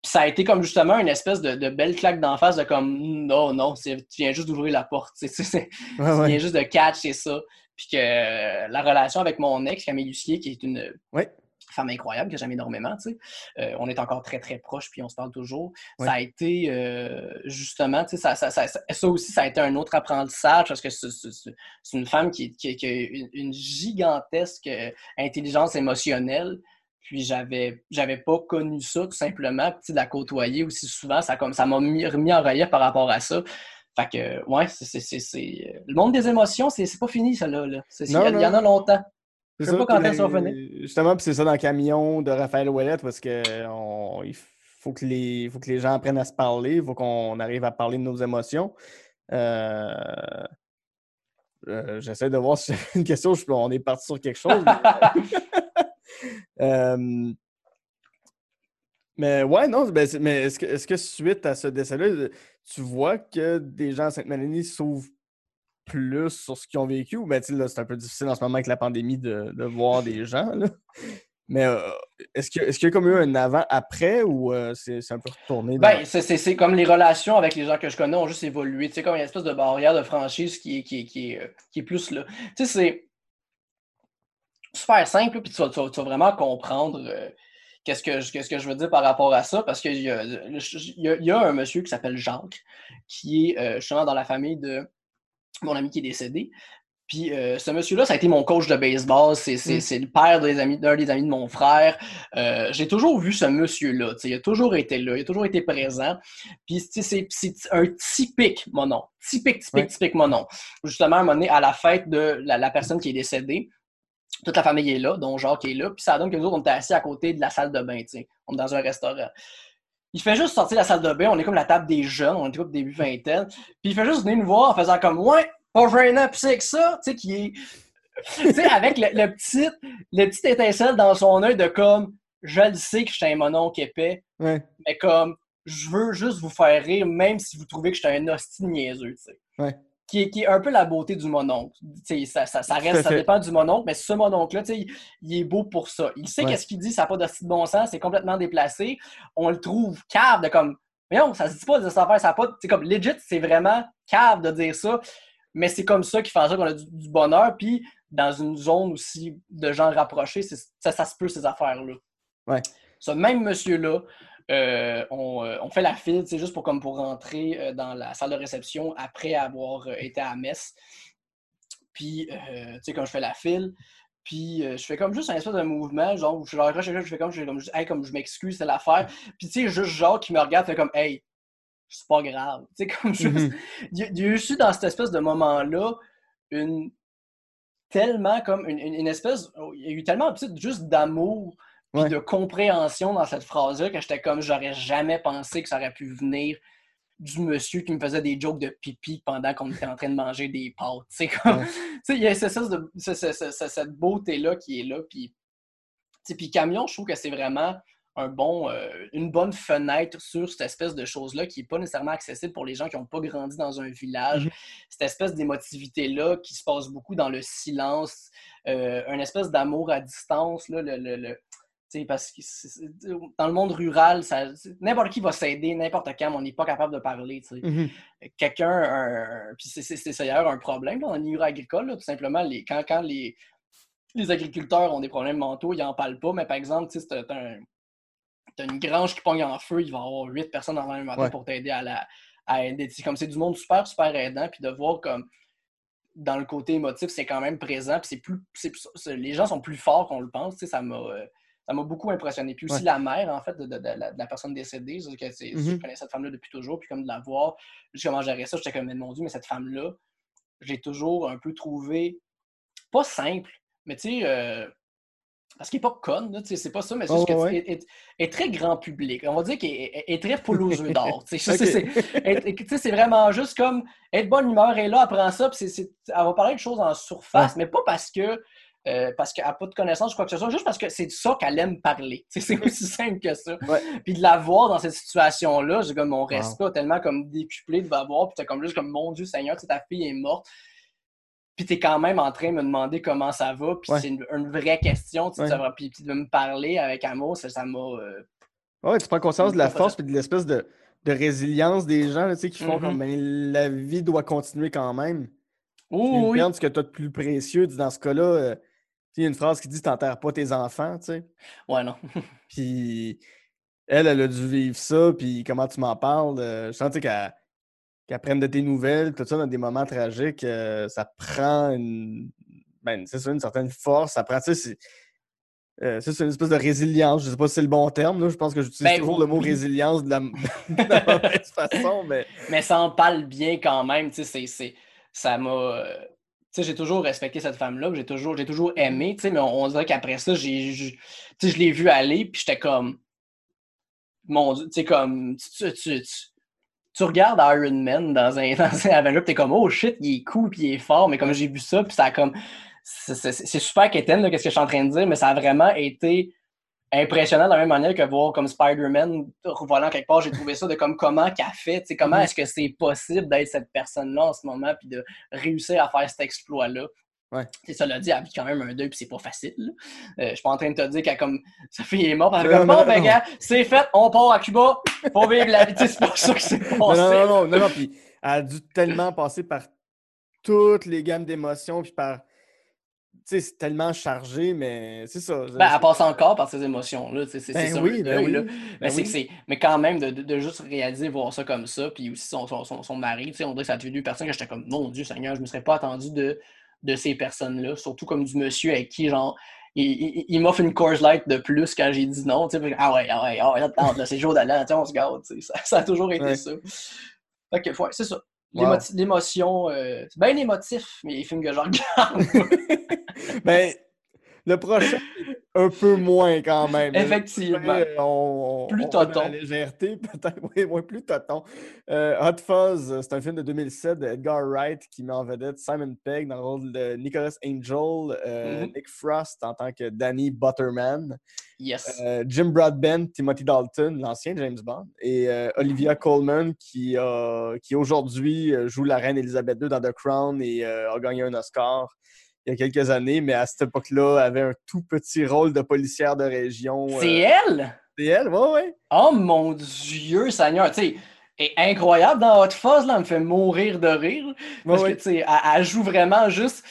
Puis ça a été comme justement une espèce de, de belle claque d'en face de comme non, non, c'est- tu viens juste d'ouvrir la porte. tu sais, c'est- c'est- Ouais, tu ouais. viens juste de catcher ça. Puis que euh, la relation avec mon ex, Camille Lucier, qui est une Ouais. femme incroyable que j'aime énormément, tu sais. Euh, on est encore très très proches, puis on se parle toujours. Ça a été euh, justement, tu sais, ça, ça, ça, ça- aussi, ça a été un autre apprentissage parce que c'est- c'est c'est- c'est une femme qui, qui- qui a une, une gigantesque intelligence émotionnelle. Puis j'avais j'avais pas connu ça tout simplement. Puis de la côtoyer aussi souvent, ça comme ça m'a mis, remis en relief par rapport à ça. Fait que ouais, c'est c'est- c'est- c'est- le monde des émotions, c'est c'est pas fini ça là. Il y, en a longtemps. C'est Je sais pas quand qu'on ben, revenait. Justement, puis c'est ça dans le camion de Raphaël Ouellette, parce que on- il faut que, les, faut que les gens apprennent à se parler, il faut qu'on arrive à parler de nos émotions. Euh, euh, J'essaie de voir si j'ai une question, on est parti sur quelque chose. Euh, mais ouais, non, ben, c'est- mais est-ce que, est-ce que suite à ce décès-là, tu vois que des gens à Sainte-Mélanie s'ouvrent plus sur ce qu'ils ont vécu? Ou ben, c'est un peu difficile en ce moment avec la pandémie de, voir des gens. là. Mais euh, est-ce que- est-ce qu'il y a comme eu un avant-après ou euh, c'est c'est un peu retourné? Ben, c'est- c'est c'est comme les relations avec les gens que je connais ont juste évolué. Sais, comme une espèce de barrière de franchise qui est, qui est, qui est, euh, qui est plus là. Tu sais, c'est super simple, puis tu vas, tu vas- tu vas vraiment comprendre euh, qu'est-ce que, je- qu'est-ce que je veux dire par rapport à ça, parce qu'il y y a, il y a un monsieur qui s'appelle Jacques, qui est euh, justement dans la famille de mon ami qui est décédé. Puis euh, ce monsieur-là, ça a été mon coach de baseball. C'est Mm. le père des d'un des amis de mon frère. J'ai toujours vu ce monsieur-là. Il a toujours été là, il a toujours été présent. Puis c'est un typique monon. Typique, typique, Ouais. typique monon. Justement, à un moment donné, à la fête de la, la personne qui est décédée, toute la famille est là, dont Jacques est là. Puis ça donne que nous autres, on était assis à côté de la salle de bain. tu sais. On est dans un restaurant. Il fait juste sortir de la salle de bain, on est comme la table des jeunes, on est comme début vingtaine. Puis il fait juste venir nous voir en faisant comme Ouais, pas gênant, pis c'est que ça, tu sais, qui est. tu sais, avec le, le petit, le petit étincelle dans son œil de comme Je le sais que je suis un mononcle épais, Ouais, mais comme je veux juste vous faire rire, même si vous trouvez que je suis un hostie niaiseux, tu sais. Ouais. Qui est, qui est un peu la beauté du mononcle. Ça, ça, ça reste, ça dépend du mononcle, mais ce mononcle-là, il, il est beau pour ça. Il sait Ouais. qu'est-ce qu'il dit, ça n'a pas de bon sens, c'est complètement déplacé. On le trouve cave de comme, mais non, ça se dit pas de cette affaire, ça a pas, c'est comme legit, c'est vraiment cave de dire ça, mais c'est comme ça qui fait en sorte qu'on a du, du bonheur, puis dans une zone aussi de gens rapprochés, ça, ça se peut ces affaires-là. Ouais. Ce même monsieur-là, euh, on, euh, on fait la file, c'est juste pour, comme pour rentrer euh, dans la salle de réception après avoir été à la messe. Puis, euh, tu sais, quand je fais la file, Puis euh, je fais comme juste un espèce de mouvement, genre, je leur je fais comme, je fais comme, hey, comme je m'excuse, c'est l'affaire. Puis tu sais, juste genre qui me regarde, fait comme, hey, c'est pas grave. Tu sais, comme juste. Il y a- il y a eu dans cette espèce de moment-là une. Tellement comme une, une- une espèce. Il y a eu tellement tu sais, juste d'amour puis Ouais. de compréhension dans cette phrase-là que j'étais comme, j'aurais jamais pensé que ça aurait pu venir du monsieur qui me faisait des jokes de pipi pendant qu'on était en train de manger des pâtes. Tu comme. Sais, il y a cette, beauté-là qui est là. Puis, puis Camion, je trouve que c'est vraiment un bon, euh, une bonne fenêtre sur cette espèce de chose-là qui n'est pas nécessairement accessible pour les gens qui n'ont pas grandi dans un village. Mhm. Cette espèce d'émotivité-là qui se passe beaucoup dans le silence, euh, une espèce d'amour à distance. Là, le, le- le- tu sais, parce que dans le monde rural, n'importe qui va s'aider, n'importe quand, mais on n'est pas capable de parler. Mhm. quelqu'un, un- puis c'est- d'ailleurs un problème dans le milieu agricole, là, tout simplement, les, quand, quand les, les agriculteurs ont des problèmes mentaux, ils n'en parlent pas, mais par exemple, tu c'est un- t'as une grange qui pogne en feu, il va y avoir huit personnes dans le même matin Ouais. pour t'aider à, la, à aider. C'est comme c'est du monde super, super aidant, puis de voir comme dans le côté émotif, c'est quand même présent, puis c'est plus, plus- les gens sont plus forts qu'on le pense, ça m'a... ça m'a beaucoup impressionné. Puis aussi Ouais. la mère, en fait, de, de- de la, de la personne décédée. que c'est- Je connais cette femme-là depuis toujours. Puis comme de la voir, juste comment gérer ça, j'étais comme, mais mon Dieu, mais cette femme-là, j'ai toujours un peu trouvé, pas simple, mais tu sais, euh, parce qu'elle n'est pas conne, là, tu sais, c'est pas ça, mais c'est Oh, juste qu'elle ouais. est, est- est très grand public. On va dire qu'elle est, est très poule aux œufs d'or. tu sais. C'est- vraiment juste comme être bonne humeur, est là, elle prend ça, puis elle va parler de choses en surface, mais pas parce que euh, parce qu'elle n'a pas de connaissances ou quoi que ce soit, juste parce que c'est de ça qu'elle aime parler. C'est aussi simple que ça. Ouais. Puis de la voir dans cette situation-là, j'ai comme mon respect a tellement comme décuplé de la voir, puis t'es comme juste comme mon Dieu Seigneur, ta fille est morte. Puis t'es quand même en train de me demander comment ça va, puis Ouais. c'est une, une vraie question, Ouais. ça puis, puis de me parler avec amour, ça ça m'a. euh, Ouais, tu prends conscience de la force et de l'espèce de, de résilience des gens là, qui font comme ben, la vie doit continuer quand même. Tu oui. ce que tu as de plus précieux. Dans ce cas-là, euh, il y a une phrase qui dit T'enterres pas tes enfants, tu sais. Ouais, non. Puis elle, elle a dû vivre ça, puis comment tu m'en parles. euh, je sens qu'elle prenne de tes nouvelles, tout ça dans des moments tragiques, euh, ça prend une. Ben, c'est ça, une certaine force. Ça prend, tu sais, c'est. euh, ça, c'est une espèce de résilience. Je sais pas si c'est le bon terme. Là. Je pense que j'utilise Ben, toujours le mot résilience de la, de la mauvaise façon, mais mais ça en parle bien quand même, tu sais, ça m'a... j'ai toujours respecté cette femme-là, j'ai toujours, j'ai toujours aimé, mais on, dirait qu'après ça, j'ai, je l'ai vu aller, puis j'étais comme... Mon Dieu, tu comme... Tu, tu, tu, tu- regardes Iron Man dans un, dans un Avenger, t'es comme, oh shit, il est cool, puis il est fort, mais comme j'ai vu ça, puis ça a comme... C'est super quétaine, là, qu'est-ce que je suis en train de dire, mais ça a vraiment été impressionnant de la même manière que voir comme Spider-Man revolant quelque part, j'ai trouvé ça de comme comment qu'elle fait, comment Mhm. est-ce que c'est possible d'être cette personne-là en ce moment puis de réussir à faire cet exploit-là? Ouais. Tu sais, ça l'a dit, elle vit quand même un deuil puis c'est pas facile. Euh, je suis pas en train de te dire qu'elle comme sa fille est morte, elle fait comme bon ben gars, c'est fait, on part à Cuba, faut vivre la vie. C'est pas ça que c'est passé. Non, non, non, non, non, non, puis elle a dû tellement passer par toutes les gammes d'émotions, puis par. C'est tellement chargé, mais c'est ça. Ben, elle passe encore par ces émotions-là. C'est Ben ça, oui, ben là. oui, Mais, ben oui. c'est- mais quand même, de, de- juste réaliser, voir ça comme ça, puis aussi son, son, son, son mari, on dirait que ça a tué deux personnes que j'étais comme, mon Dieu Seigneur, je ne me serais pas attendu de, de ces personnes-là, surtout comme du monsieur avec qui, genre, il, il, il m'offre une Coors Light de plus quand j'ai dit non, que, ah ouais, ah ouais, ah ouais, là, là, c'est jour sais, on se garde, ça, ça a toujours été Ouais. ça. Fait que, ouais, c'est ça. Wow. L'émotion, euh, c'est bien émotif, mais les films que je regarde. Ben, le prochain, un peu moins quand même. Effectivement. Ouais, on, on- Plus on va dans toton. La légèreté, peut-être. Oui, plus toton. Euh, Hot Fuzz, c'est un film de 2007 d'Edgar Wright qui met en vedette Simon Pegg dans le rôle de Nicholas Angel, euh, Mhm. Nick Frost en tant que Danny Butterman, Yes. euh, Jim Broadbent, Timothy Dalton, l'ancien James Bond, et Olivia Colman qui, qui aujourd'hui joue la reine Elisabeth II dans The Crown et a gagné un Oscar il y a quelques années, mais à cette époque-là, avait un tout petit rôle de policière de région. C'est euh, elle? C'est elle, ouais, ouais. Oh mon Dieu, Seigneur, tu sais, elle est incroyable dans Hot Fuzz, là, elle me fait mourir de rire. Parce Ouais, que, tu sais, elle, elle joue vraiment juste.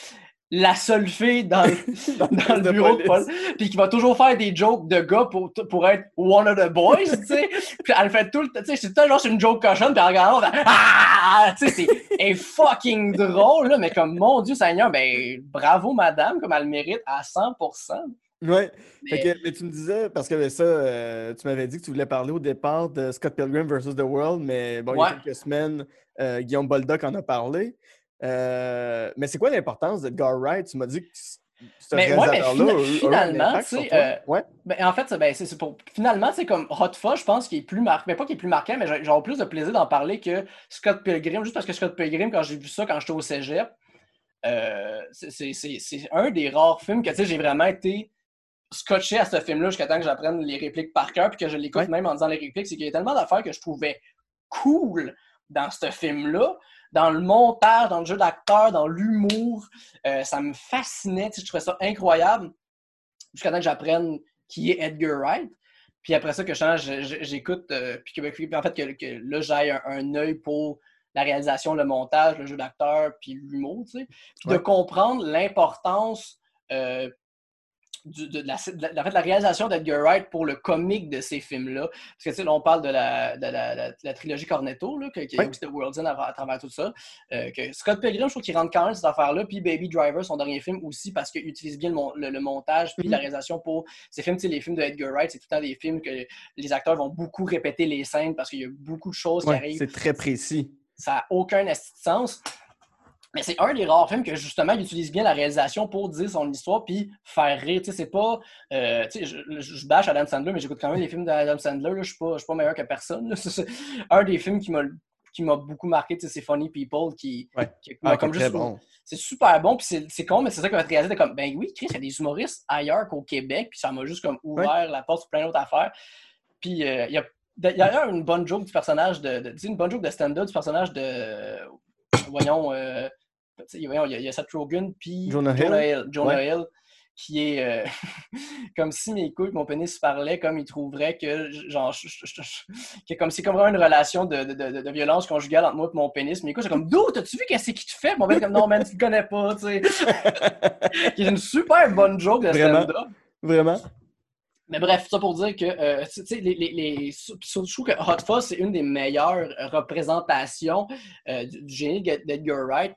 La seule fille dans le, dans le de bureau de police. Paul, puis qui va toujours faire des jokes de gars pour, pour être one of the boys, tu sais. Puis elle fait tout le temps, tu sais, c'est genre c'est une joke cochonne, puis en regardant, on fait Ah! Tu sais, c'est elle est fucking drôle, là, mais comme mon Dieu Seigneur, ben bravo madame, comme elle le mérite à 100%. Ouais. Mais- que, mais tu me disais, parce que ça, euh, tu m'avais dit que tu voulais parler au départ de Scott Pilgrim versus The World, mais bon, il y a quelques semaines, euh, Guillaume Boldoc en a parlé. Euh, mais c'est quoi l'importance d'Edgar Wright? Tu m'as dit que ce Mais ouais, mais fina- finalement, tu sais, euh, Ouais. Ben, en fait, ben, c'est pour. Finalement, c'est comme Hot Fuzz, je pense qu'il est plus marqué. Mais pas qu'il est plus marquant, mais j'ai j'aurais plus de plaisir d'en parler que Scott Pilgrim. Juste parce que Scott Pilgrim, quand j'ai vu ça quand j'étais au cégep, euh, c'est un des rares films que tu sais, j'ai vraiment été scotché à ce film-là jusqu'à temps que j'apprenne les répliques par cœur puis que je l'écoute Ouais. même en disant les répliques. C'est qu'il y a tellement d'affaires que je trouvais cool dans ce film-là. Dans le montage, dans le jeu d'acteur, dans l'humour, Euh, ça me fascinait. tu sais, Je trouvais ça incroyable jusqu'à temps que j'apprenne qui est Edgar Wright. Puis après ça, que j'écoute, euh, puis, en fait, que, que là, j'ai un, un œil pour la réalisation, le montage, le jeu d'acteur, puis l'humour, tu sais. Puis de comprendre l'importance euh, du- de, la, de la- en fait, la réalisation d'Edgar Wright pour le comique de ces films-là. Parce que, tu sais, là, on parle de la, de la, trilogie Cornetto, là, que- qui est aussi de World's End à, à travers tout ça. Euh, que Scott Pilgrim, je trouve qu'il rentre quand même cette affaire-là. Puis Baby Driver, son dernier film aussi, parce qu'il utilise bien le, mon- le- le montage puis Mhm. la réalisation pour ces films. Tu sais, les films de Edgar Wright, c'est tout le temps des films que les acteurs vont beaucoup répéter les scènes parce qu'il y a beaucoup de choses Ouais, qui arrivent c'est très précis. ça n'a aucun sens. Mais c'est un des rares films que justement il utilise bien la réalisation pour dire son histoire puis faire rire. Tu sais, c'est pas. euh, tu sais, je, bâche Adam Sandler, mais j'écoute quand même les films d'Adam Sandler. là. Je suis pas, je suis pas meilleur que personne. C'est- un des films qui m'a qui m'a beaucoup marqué, tu sais, c'est Funny People qui, Ouais. qui m'a Ah, comme qui juste- bon. c'est super bon, puis c'est- con, mais c'est ça votre réalisateur était comme, ben oui, Chris, il y a des humoristes ailleurs qu'au Québec, puis ça m'a juste comme ouvert la porte sur plein d'autres affaires. Puis euh, il y a d'ailleurs une bonne joke du personnage de, de- tu sais, une bonne joke de stand-up du personnage de, voyons, euh, il y, a- il y a Seth Rogen, puis Jonah Hill. Jonah Ouais. Hill, qui est euh, comme si mes couilles, mon pénis parlait, comme il trouverait que, genre, je- je- je- je- que comme c'est comme vraiment une relation de, de, de, de violence conjugale entre moi et mon pénis. Mais écoute, c'est comme, d'où t'as-tu vu qu'est-ce qu'il te fait? Mon pénis, comme, non, man, tu le connais pas, tu sais. qui est une super bonne joke de Vraiment. stand-up. Vraiment? Mais bref, ça pour dire que, euh, tu sais, les, les, surtout, que Hot Fuzz, c'est une des meilleures représentations euh, du, du génie d'Edgar Wright.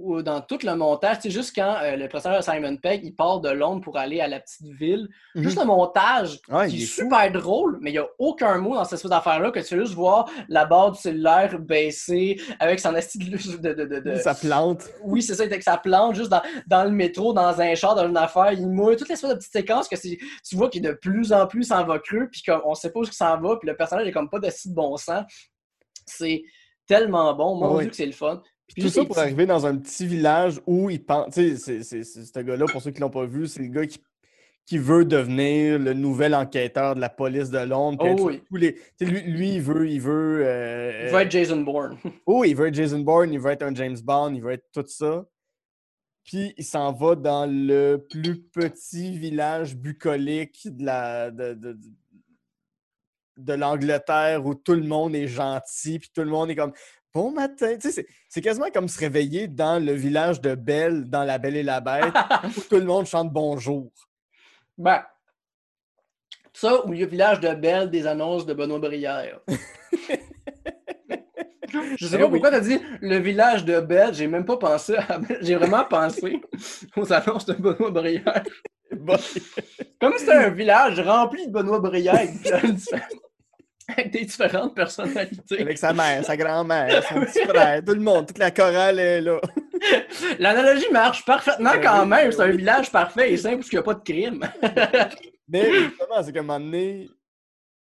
Où dans tout le montage, c'est juste quand euh, le personnage de Simon Pegg, il part de Londres pour aller à la petite ville. Mhm. Juste le montage, qui est super drôle, mais il n'y a aucun mot dans cette espèce d'affaire-là que tu veux juste voir la barre du cellulaire baisser avec son esti de... de, de, de- plante. oui, c'est ça, avec sa plante juste dans, dans le métro, dans un char, dans une affaire, il mouille, toute l'espèce de petite séquence que c'est- tu vois qu'il de plus en plus s'en va creux, puis qu'on sait pas où ça s'en va, puis le personnage est comme pas de si bon sens. C'est tellement bon, mon oui. Dieu que c'est le fun. Puis Tout ça pour arriver dans un petit village où il pense. Tu sais, c'est- ce gars-là, pour ceux qui l'ont pas vu, c'est le gars qui, qui veut devenir le nouvel enquêteur de la police de Londres. Oh oui. tous les- tu sais, lui, lui, il veut. Il veut, euh, Il va être Jason Bourne. Oh, il veut être Jason Bourne, il veut être un James Bond, il veut être tout ça. Puis il s'en va dans le plus petit village bucolique de la de, de- de- de l'Angleterre où tout le monde est gentil, puis tout le monde est comme bon matin. Tu sais, c'est- c'est quasiment comme se réveiller dans le village de Belle, dans La Belle et la Bête, où tout le monde chante bonjour. ben, ça, ou le village de Belle des annonces de Benoît Brière. Je sais Eh pas oui. pourquoi t'as dit le village de Belle, j'ai même pas pensé à... J'ai vraiment pensé aux annonces de Benoît Brière. Bon, Comme si c'était un village rempli de Benoît Brière avec, des différentes personnalités. avec sa mère, sa grand-mère, son petit frère, tout le monde, toute la chorale est là. L'analogie marche parfaitement Ben quand même. ben C'est un village parfait et simple parce qu'il n'y a pas de crime. Mais justement, c'est qu'à un moment donné,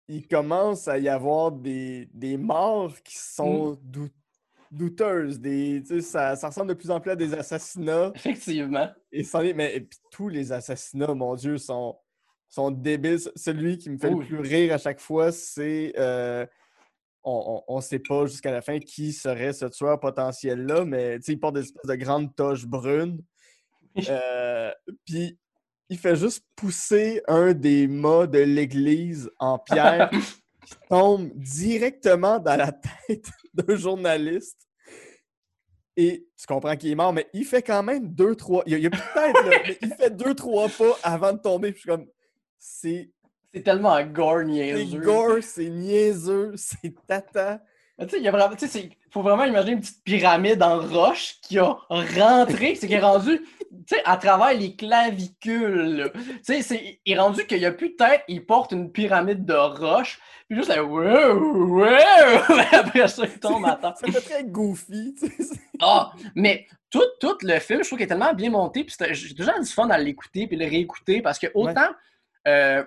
il commence à y avoir des, des morts qui sont Mm. dou- douteuses. Des, ça, ça ressemble de plus en plus à des assassinats. Effectivement. Et, mais, et puis tous les assassinats, mon Dieu, sont, sont débiles. Ce- Celui qui me fait le plus rire à chaque fois, c'est. euh, on ne sait pas jusqu'à la fin qui serait ce tueur potentiel-là, mais il porte des espèces de grandes taches brunes. Euh, Puis il fait juste pousser un des mâts de l'église en pierre qui tombe directement dans la tête d'un journaliste. et tu comprends qu'il est mort, mais il fait quand même deux, trois. Il y a, a là, mais il fait deux, trois pas avant de tomber. Puis je suis comme. C'est C'est tellement gore c'est niaiseux. gore, c'est niaiseux, c'est tata. Mais Tu sais, il y a vraiment, tu sais, c'est- faut vraiment imaginer une petite pyramide en roche qui a rentré, c'est qui est rendu, tu sais, à travers les clavicules. Tu sais, c'est, il est rendu qu'il n'y a plus de tête, il porte une pyramide de roche, puis juste là, wow, wow, après ça, il tombe à terre. Fait très goofy. tu sais, c'est- Ah, mais tout, tout le film, je trouve qu'il est tellement bien monté, puis j'ai toujours du fun à l'écouter puis le réécouter parce que autant euh,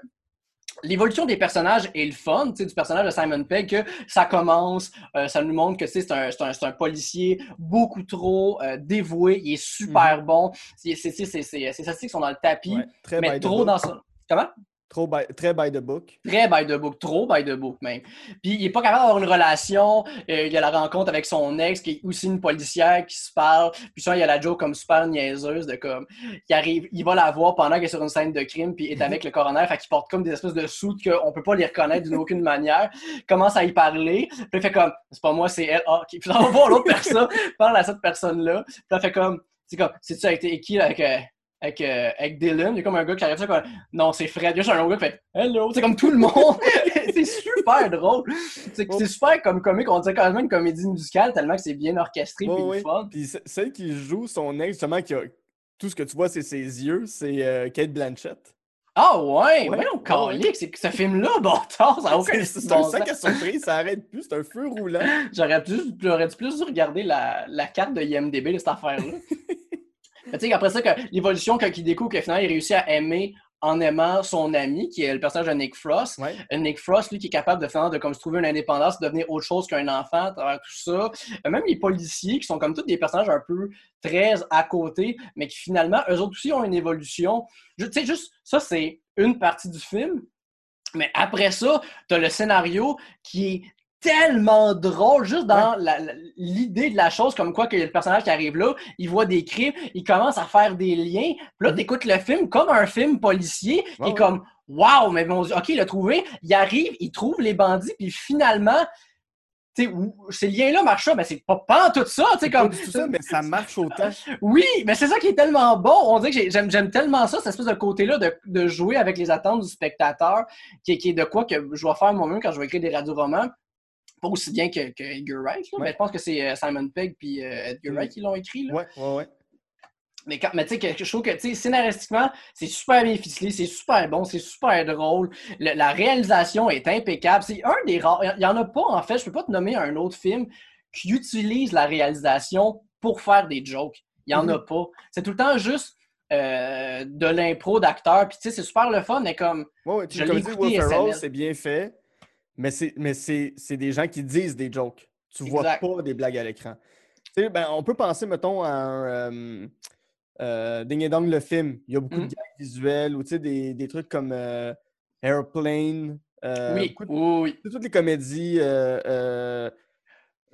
l'évolution des personnages est le fun, tu sais, du personnage de Simon Pegg, que ça commence, euh, ça nous montre que c'est un, policier beaucoup trop euh, dévoué, il est super bon, c'est- c'est- c'est- ses statistiques sont dans le tapis, Ouais, très by mais trop dans ça. Comment? Trop by- très by the book. Très by the book, trop by the book même. Puis il est pas capable d'avoir une relation. euh, il y a la rencontre avec son ex qui est aussi une policière qui se parle. Puis ça, il y a la joke comme super niaiseuse de comme il arrive, il va la voir pendant qu'elle est sur une scène de crime puis est avec le coroner, fait qu'il porte comme des espèces de soutes qu'on peut pas les reconnaître d'une aucune manière. Commence à y parler. Puis il fait comme c'est pas moi, c'est elle. Ah, ok. Puis on va voir l'autre personne, parle à cette personne-là. Puis là, fait comme c'est comme c'est tu avec qui là, avec euh, avec, euh, avec Dylan, il y a comme un gars qui arrive ça comme non, c'est Fred. Il y a juste un autre gars qui fait Hello. C'est comme tout le monde. c'est super drôle. C'est super comme comique. On dirait quand même une comédie musicale tellement que c'est bien orchestré puis ouais. le fun. Puis ce- celle qui joue son ex, justement, qui a tout ce que tu vois, c'est ses yeux, c'est euh, Kate Blanchett. Ah ouais, Ouais, on calique, c'est que ce film-là, bâtard, ça a aucun C'est bon un sac à surprise, ça arrête plus, c'est un feu roulant. J'aurais dû plus regarder la, la carte de IMDB de cette affaire-là. Mais tu sais, après ça, que l'évolution, quand il découvre que finalement, il réussit à aimer en aimant son ami, qui est le personnage de Nick Frost. Ouais. Nick Frost, lui, qui est capable de faire de comme se trouver une indépendance, de devenir autre chose qu'un enfant à travers tout ça. Même les policiers, qui sont comme tous des personnages un peu très à côté, mais qui finalement, eux autres aussi ont une évolution. Tu sais, juste ça, c'est une partie du film. Mais après ça, tu as le scénario qui est tellement drôle, juste dans l'idée de la chose, comme quoi que le personnage qui arrive là, il voit des crimes, il commence à faire des liens. Puis là, tu écoutes le film comme un film policier, qui Ouais, est comme Waouh, mais Dieu, OK, il l'a trouvé. Il arrive, il trouve les bandits, puis finalement, tu sais, ou- ces liens-là marchent ça, mais c'est pas, pas tout ça, tu pas comme. tout ça, mais ça marche autant. Oui, mais c'est ça qui est tellement bon. On dirait que j'ai- j'aime, j'aime tellement ça, cette espèce de côté-là de, de jouer avec les attentes du spectateur, qui, est- qui est de quoi que je vais faire moi-même quand je vais écrire des radioromans. Pas aussi bien que, que Edgar Wright, là, Ouais. mais je pense que c'est euh, Simon Pegg puis euh, Edgar Mm. Wright qui l'ont écrit. Là. Ouais, ouais, ouais. Mais, quand- mais tu sais, je trouve que scénaristiquement, c'est super bien ficelé, c'est super bon, c'est super drôle. Le- la réalisation est impeccable. C'est un des rares. Il n'y en a pas, en fait, je peux pas te nommer un autre film qui utilise la réalisation pour faire des jokes. Il n'y en a pas. C'est tout le temps juste euh, de l'impro d'acteur. Puis tu sais, c'est super le fun, mais comme. Ouais, ouais, tu Je l'ai écouté, c'est bien fait, mais c'est mais c'est c'est des gens qui disent des jokes. Tu vois Exact. pas des blagues à l'écran. Ben, on peut penser, mettons, à un euh, euh, Ding et Dong le film. Il y a beaucoup de gags visuels ou tu sais, des, des trucs comme euh, Airplane. oui, de- oui, oui. toutes les comédies,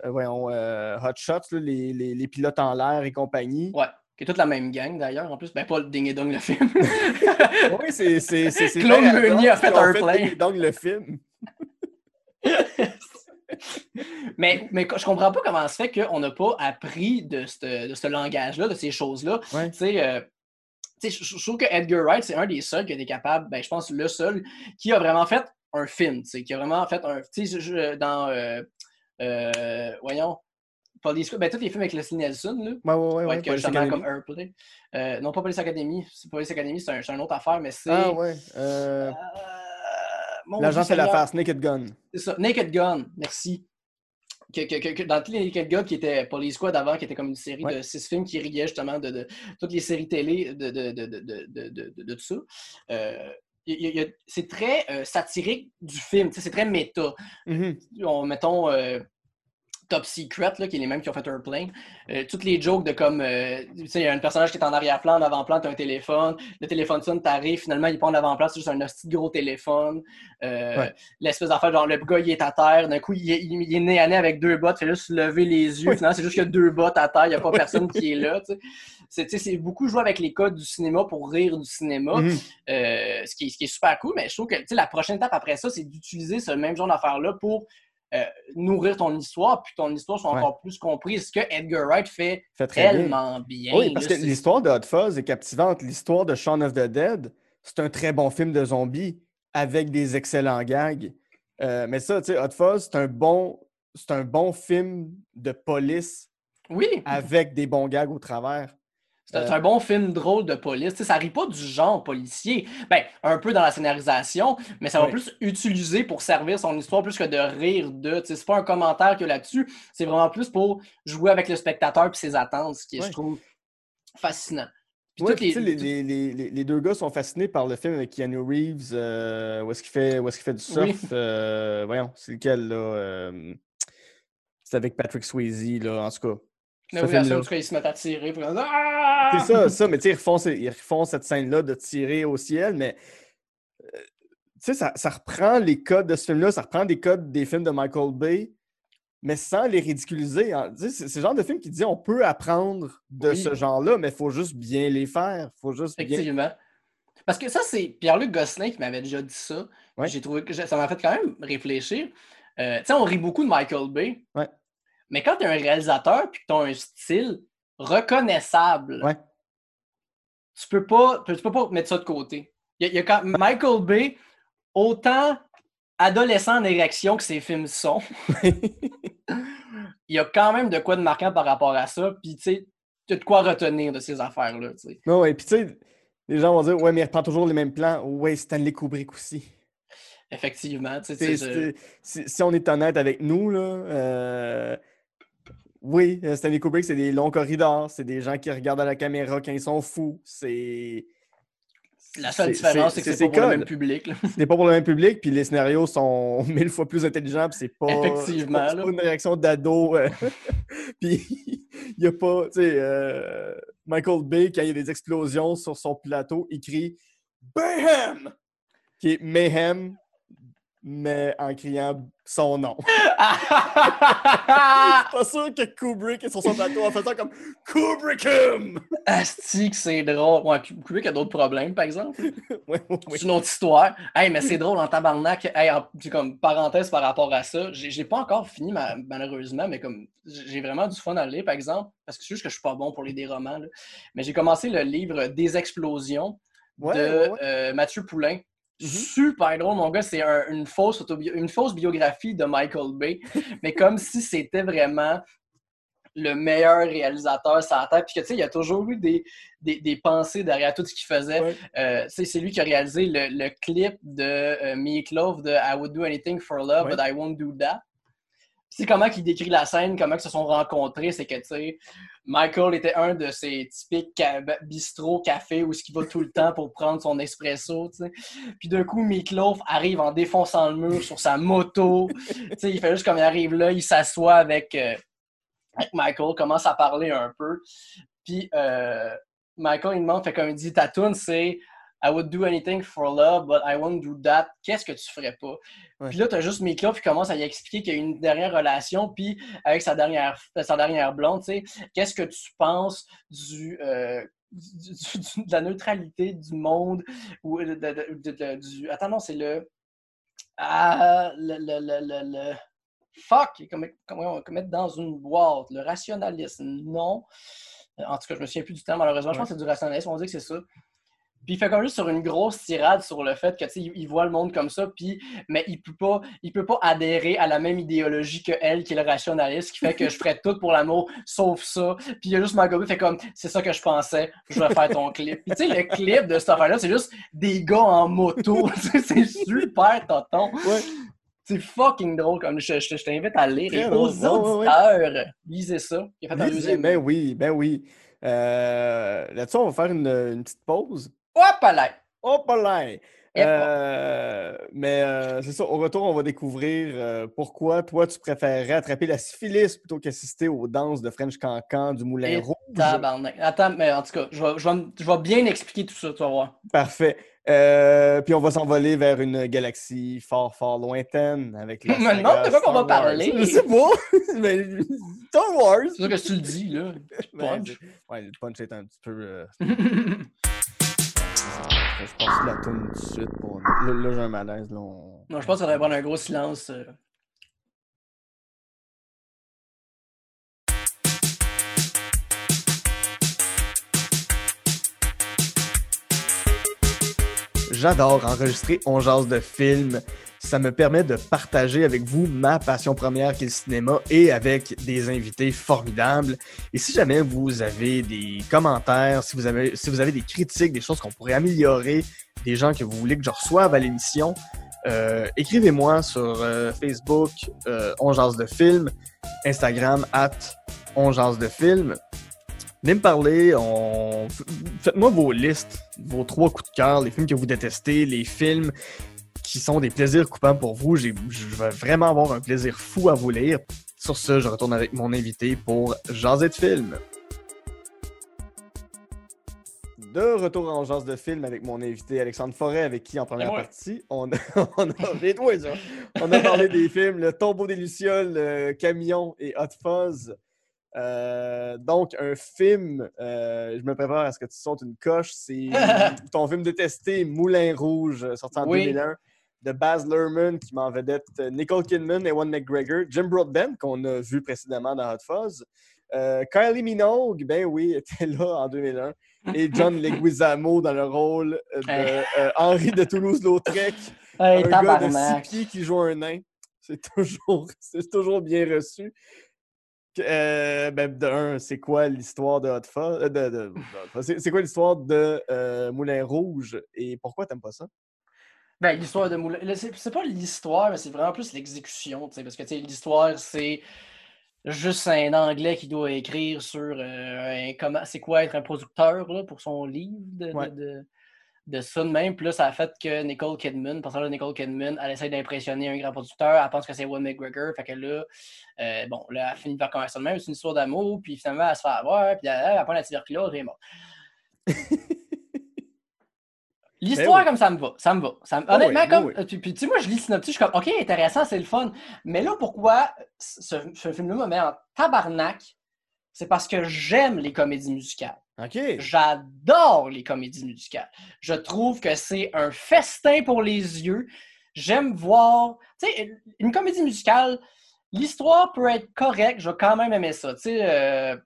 voyons, Hot Shots, là, les, les- les pilotes en l'air et compagnie. Ouais. Qui est toute la même gang d'ailleurs. En plus, ben pas le Ding et Dong le film. Oui, c'est Claude Meunier a parce fait Airplane. Ding et Dong le film. mais, mais je comprends pas comment se fait qu'on n'a pas appris de ce de ce langage-là, de ces choses-là. Ouais. Tu sais, euh, je trouve que Edgar Wright, c'est un des seuls qui a été capable, ben, je pense le seul, qui a vraiment fait un film, qui a vraiment fait un. Tu sais, dans. euh, euh, voyons. Police, ben, tous les films avec Leslie Nelson, là. Ouais, ouais, ouais. Ouais, que justement comme Airplay. Euh, non, pas Police Academy. Police Academy, c'est un, c'est une autre affaire, mais c'est. Ah ouais. Fait la face, Naked Gun. C'est ça, Naked Gun, merci. Que, que- que- dans tous les Naked Gun qui étaient Police Squad avant, qui était comme une série Ouais. de six films qui riaient justement de, de toutes les séries télé de, de, de, de, de, de, de- de- de tout ça. Euh, c'est très euh, satirique du film, c'est très méta. Mhm. On, mettons euh, Top Secret, là, qui est les mêmes qui ont fait Airplane. Euh, toutes les jokes de comme, euh, tu sais, il y a un personnage qui est en arrière-plan, en avant-plan, t'as un téléphone, le téléphone sonne, t'arrives, finalement, il prend en avant-plan, c'est juste un hostie gros téléphone. Euh, Ouais. L'espèce d'affaire, genre, le gars, il est à terre, d'un coup, il est, il est nez à nez avec deux bottes, fait juste lever les yeux, Oui. finalement, c'est juste qu'il y a deux bottes à terre, il n'y a pas personne qui est là, tu sais. C'est, tu beaucoup jouer avec les codes du cinéma pour rire du cinéma. Mhm. Euh, ce, qui est, ce qui est super cool, mais je trouve que tu la prochaine étape après ça, c'est d'utiliser ce même genre d'affaire-là pour euh, nourrir ton histoire, puis ton histoire soit Ouais. encore plus comprise. Ce que Edgar Wright fait Fait très bien. tellement bien. Oui, parce là, que l'histoire de Hot Fuzz est captivante. L'histoire de Shaun of the Dead, c'est un très bon film de zombies avec des excellents gags. Euh, mais ça, tu sais, Hot Fuzz, c'est un bon, c'est un bon film de police Oui, avec des bons gags au travers. C'est euh, c'est un bon film drôle de police. Tu sais, ça rit pas du genre policier. Ben, un peu dans la scénarisation, mais ça va Oui. plus utiliser pour servir son histoire plus que de rire de. C'est pas un commentaire que là-dessus. C'est vraiment plus pour jouer avec le spectateur puis ses attentes, ce qui est, Ouais. je trouve, fascinant. Ouais, les, les- les- les- deux gars sont fascinés par le film avec Keanu Reeves, euh, où est-ce qu'il fait, où qu'il fait du surf. Oui. euh, voyons, c'est lequel, là? euh, c'est avec Patrick Swayze, là, en tout cas. Mais oui, en tout cas, ils se mettent à tirer. puis comme, Ah! C'est ça, ça, mais tu sais, ils refont, ils refont cette scène-là de tirer au ciel, mais euh, tu sais, ça, ça reprend les codes de ce film-là, ça reprend des codes des films de Michael Bay, mais sans les ridiculiser. hein. C'est c'est le genre de film qui dit on peut apprendre de Oui. ce genre-là, mais il faut juste bien les faire. faut juste bien. Effectivement. Parce que ça, c'est Pierre-Luc Gosselin qui m'avait déjà dit ça. Ouais. J'ai trouvé que ça m'a fait quand même réfléchir. Euh, tu sais, on rit beaucoup de Michael Bay. Ouais. Mais quand tu es un réalisateur et que tu as un style reconnaissable, Ouais. tu peux pas tu peux pas mettre ça de côté. Il y a, il y a quand Michael Bay, autant adolescent en érection que ses films sont, il y a quand même de quoi de marquant par rapport à ça. Puis tu sais, tu as de quoi retenir de ces affaires-là. Non, et puis tu sais, les gens vont dire Ouais, mais il reprend toujours les mêmes plans. Ouais, Stanley Kubrick aussi. Effectivement. tu sais, Tu sais, tu sais, je- c'est- si, si on est honnête avec nous, là, euh, oui, euh, Stanley Kubrick, c'est des longs corridors, c'est des gens qui regardent à la caméra quand ils sont fous. C'est. La seule différence, c'est que c'est pas pour le même public. C'est pas pour le même public, puis les scénarios sont mille fois plus intelligents, puis c'est pas. Effectivement, pas- pas une réaction d'ado. euh, puis il y a pas. Tu sais, euh, Michael Bay, quand il y a des explosions sur son plateau, il crie Mayhem! Qui est Mayhem, mais en criant son nom. pas sûr que Kubrick est sur son plateau en faisant comme Kubrickum! Asti que c'est drôle. Ouais, Kubrick a d'autres problèmes, par exemple. C'est une autre histoire. Hey, mais c'est drôle en tabarnak. Hey, en- comme parenthèse par rapport à ça, j'ai pas encore fini ma- malheureusement, mais comme j'ai vraiment du fun à lire, par exemple, parce que c'est juste que je suis pas bon pour lire des romans. là. Mais j'ai commencé le livre Des explosions Ouais, de ouais. euh, Mathieu Poulain. Mhm. Super drôle, mon gars. C'est un- une, fausse autobio- une fausse biographie de Michael Bay, mais comme si c'était vraiment le meilleur réalisateur sur la Terre. Puis que, tu sais, il y a toujours eu des, des, des pensées derrière tout ce qu'il faisait. Euh, tu sais, c'est lui qui a réalisé le, le clip de euh, Meatloaf de I Would Do Anything for Love, but I Won't Do That. Sais comment il décrit la scène, comment ils se sont rencontrés, c'est que, tu sais, Michael était un de ces typiques ca- bistrots café où il va tout le temps pour prendre son espresso, tu sais. Puis d'un coup, Meatloaf arrive en défonçant le mur sur sa moto. tu sais, il fait juste comme il arrive là, il s'assoit avec, euh, avec Michael, commence à parler un peu. Puis euh, Michael, il demande, fait comme il dit, ta c'est I would do anything for love, but I won't do that. Qu'est-ce que tu ferais pas? Ouais. Puis là, t'as juste Meatloaf qui commence à y expliquer qu'il y a une dernière relation, puis avec sa dernière, sa dernière blonde, tu sais, qu'est-ce que tu penses du, euh, du- du- du- de la neutralité du monde ou de, du. Attends, non, c'est le. Ah, le, le, le, le, le- Fuck! Comment, on va mettre dans une boîte? Le rationalisme, non. En tout cas, je me souviens plus du temps, malheureusement. Je pense que c'est du rationalisme, on dit que c'est ça. Puis il fait comme juste sur une grosse tirade sur le fait que tu sais, il voit le monde comme ça, puis mais il peut pas, il peut pas adhérer à la même idéologie que elle, qui est le rationaliste, qui fait que je ferais tout pour l'amour, sauf ça. Puis il y a juste Margot qui fait comme c'est ça que je pensais, je vais faire ton clip. Puis tu sais, le clip de cette affaire-là, c'est juste des gars en moto. C'est super tonton. Ouais. C'est fucking drôle. Comme je, je- je t'invite à lire. Et aux Ouais, ouais, ouais. auditeurs, lisez ça. Il a fait un Lisez, deuxième. ben oui, ben oui. Euh, Là-dessus, on va faire une, une petite pause. Hop là! Hop là! Euh, mais euh, c'est ça, au retour, on va découvrir euh, pourquoi toi, tu préférerais attraper la syphilis plutôt qu'assister aux danses de French Cancan du Moulin Et Rouge. Tabarnak. Attends, mais en tout cas, je vais, je vais me- je vais bien expliquer tout ça, tu vas voir. Parfait. Euh, puis on va s'envoler vers une galaxie fort, fort lointaine avec la Mais non, de quoi qu'on va parler? Je sais pas! mais Star Wars! C'est sûr que tu le dis, là. Punch. c'est- ouais, le punch est un petit peu... Euh, je pense la tune tout de suite pour. Là, là j'ai un malaise. Là, on... Non, je pense qu'on devrait prendre un gros silence. Euh. J'adore enregistrer On jase de films. Ça me permet de partager avec vous ma passion première qui est le cinéma et avec des invités formidables. Et si jamais vous avez des commentaires, si vous avez, si vous avez des critiques, des choses qu'on pourrait améliorer, des gens que vous voulez que je reçoive à l'émission, euh, écrivez-moi sur euh, Facebook, euh, de film, Instagram, at On de film. Venez me parler, faites-moi vos listes, vos trois coups de cœur, les films que vous détestez, les films qui sont des plaisirs coupants pour vous. Je vais vraiment avoir un plaisir fou à vous lire. Sur ce, je retourne avec mon invité pour Jaser de film. De retour en Jase de film avec mon invité Alexandre Forêt, avec qui en première partie, on a, on a. On a parlé des films Le Tombeau des Lucioles, euh, Camion et Hot Fuzz. Euh, donc, un film, euh, je me prépare à ce que tu sautes une coche, c'est ton film détesté, Moulin Rouge, sorti en Oui. 2001, de Baz Luhrmann, qui m'en vedette euh, Nicole Kidman, Ewan McGregor, Jim Broadbent, qu'on a vu précédemment dans Hot Fuzz, euh, Kylie Minogue, ben oui, était là en 2001, et John Leguizamo dans le rôle de Hey. euh, Henri de Toulouse-Lautrec, Hey, un gars de six pieds qui joue un nain. C'est toujours, bien reçu. Euh, ben, de un, c'est quoi l'histoire de Hot Fuzz? euh, de- de- de Hot Fuzz? c'est, c'est quoi l'histoire de euh, Moulin Rouge et pourquoi t'aimes pas ça? Ben, l'histoire de Moulin. C'est c'est pas l'histoire, mais c'est vraiment plus l'exécution, parce que l'histoire, c'est juste un Anglais qui doit écrire sur euh, un- comment c'est quoi être un producteur là, pour son livre de, Ouais. de, de ça de même. Puis là, ça a fait que Nicole Kidman, que là, Nicole Kidman, elle essaie d'impressionner un grand producteur, elle pense que c'est Ewan McGregor, fait que là, euh, bon, là, elle finit par commencer ça de même, c'est une histoire d'amour, puis finalement, elle se fait avoir, puis elle, elle prend la tuberculose, et bon. L'histoire, Ben oui. comme ça me va. Ça me va. Ça me- Ah Honnêtement, oui, comme. oui, euh, Puis, puis, tu sais, moi, je lis synopsis, je suis comme, OK, intéressant, c'est le fun. Mais là, pourquoi ce, ce film-là me met en tabarnak? C'est parce que j'aime les comédies musicales. OK. J'adore les comédies musicales. Je trouve que c'est un festin pour les yeux. J'aime voir. Tu sais, une comédie musicale, l'histoire peut être correcte, je vais quand même aimer ça. Tu sais, euh,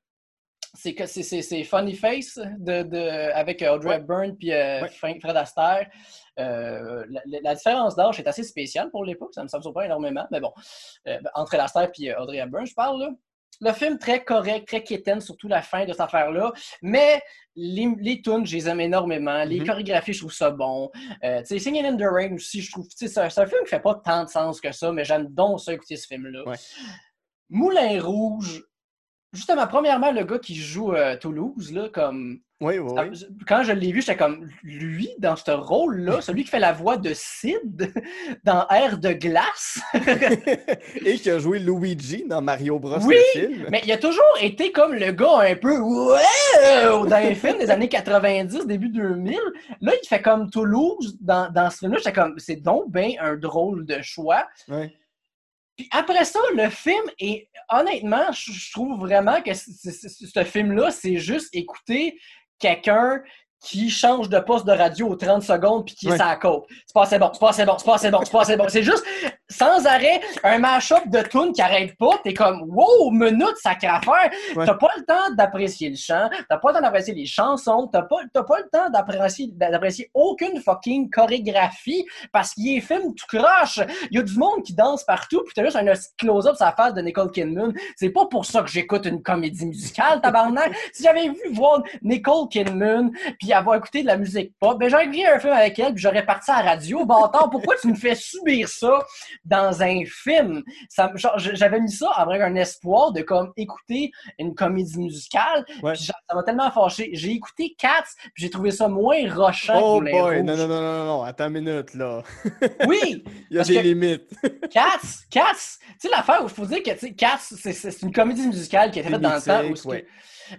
c'est que c'est- c'est c'est Funny Face de, de- avec Audrey Ouais. Hepburn puis euh, Ouais. Fred Astaire. Euh, la, différence d'âge est assez spéciale pour l'époque, ça me, ça me surprend énormément, mais bon, euh, entre Fred Astaire et Audrey Hepburn, je parle là. Le film très correct, très quétaine, surtout la fin de cette affaire-là. Mais les, les tunes, je les aime énormément. Les Mhm. chorégraphies, je trouve ça bon. Euh, tu sais, Singing in the Rain aussi, je trouve. C'est un, un film qui fait pas tant de sens que ça, mais j'aime donc ça écouter ce film-là. Ouais. Moulin Rouge, justement, premièrement, le gars qui joue euh, Toulouse, là, comme. Oui, oui, ça- oui. Quand je l'ai vu, j'étais comme lui, dans ce rôle-là, celui qui fait la voix de Sid dans Air de glace. et qui a joué Luigi dans Mario Bros. Oui, le film. Mais il a toujours été comme le gars un peu wow dans les films des années 90, début 2000. Là, il fait comme Toulouse dans, dans ce film-là. J'étais comme, c'est donc bien un drôle de choix. Ouais. Puis après ça, le film est honnêtement, je trouve vraiment que ce film-là, c'est juste écouter quelqu'un qui change de poste de radio aux 30 secondes puis qui est Ouais. sa côte. C'est pas assez bon, c'est pas assez bon, c'est pas assez bon, c'est pas assez bon. C'est juste sans arrêt un mash-up de tunes qui arrête pas. T'es comme wow, minute, sacré affaire. Ouais. T'as pas le temps d'apprécier le chant, t'as pas le temps d'apprécier les chansons, t'as pas, t'as pas le temps d'apprécier, d'apprécier aucune fucking chorégraphie parce qu'il est film tout croche. Il y a du monde qui danse partout, puis t'as juste un close-up sur la face de Nicole Kidman. C'est pas pour ça que j'écoute une comédie musicale, tabarnak. si j'avais vu voir Nicole Kidman, puis avoir écouté de la musique pop, ben j'aurais vu un film avec elle, puis j'aurais parti à la radio. Bâtard, pourquoi tu me fais subir ça? Dans un film? J'avais mis ça avec un espoir de comme écouter une comédie musicale, Ouais. ça m'a tellement fâché. J'ai écouté Cats, puis j'ai trouvé ça moins rochant Oh que boy, non, non, non, non, non, attends une minute, là. Oui, Il y a des limites. Cats, Cats, tu sais l'affaire où il faut dire que tu sais, Cats, c'est- une comédie musicale qui a été faite dans le temps où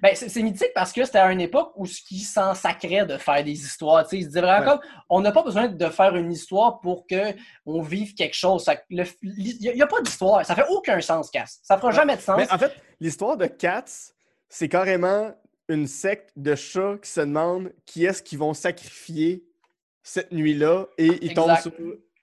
ben, c'est mythique parce que c'était à une époque où ce qui s'en sacrait de faire des histoires. Ils se disaient vraiment Ouais. comme on n'a pas besoin de faire une histoire pour que on vive quelque chose. Il n'y a, pas d'histoire. Ça fait aucun sens, Cats. Ça fera Ouais. jamais de sens. Mais en fait, l'histoire de Cats, c'est carrément une secte de chats qui se demandent qui est-ce qu'ils vont sacrifier cette nuit-là et ils tombent sur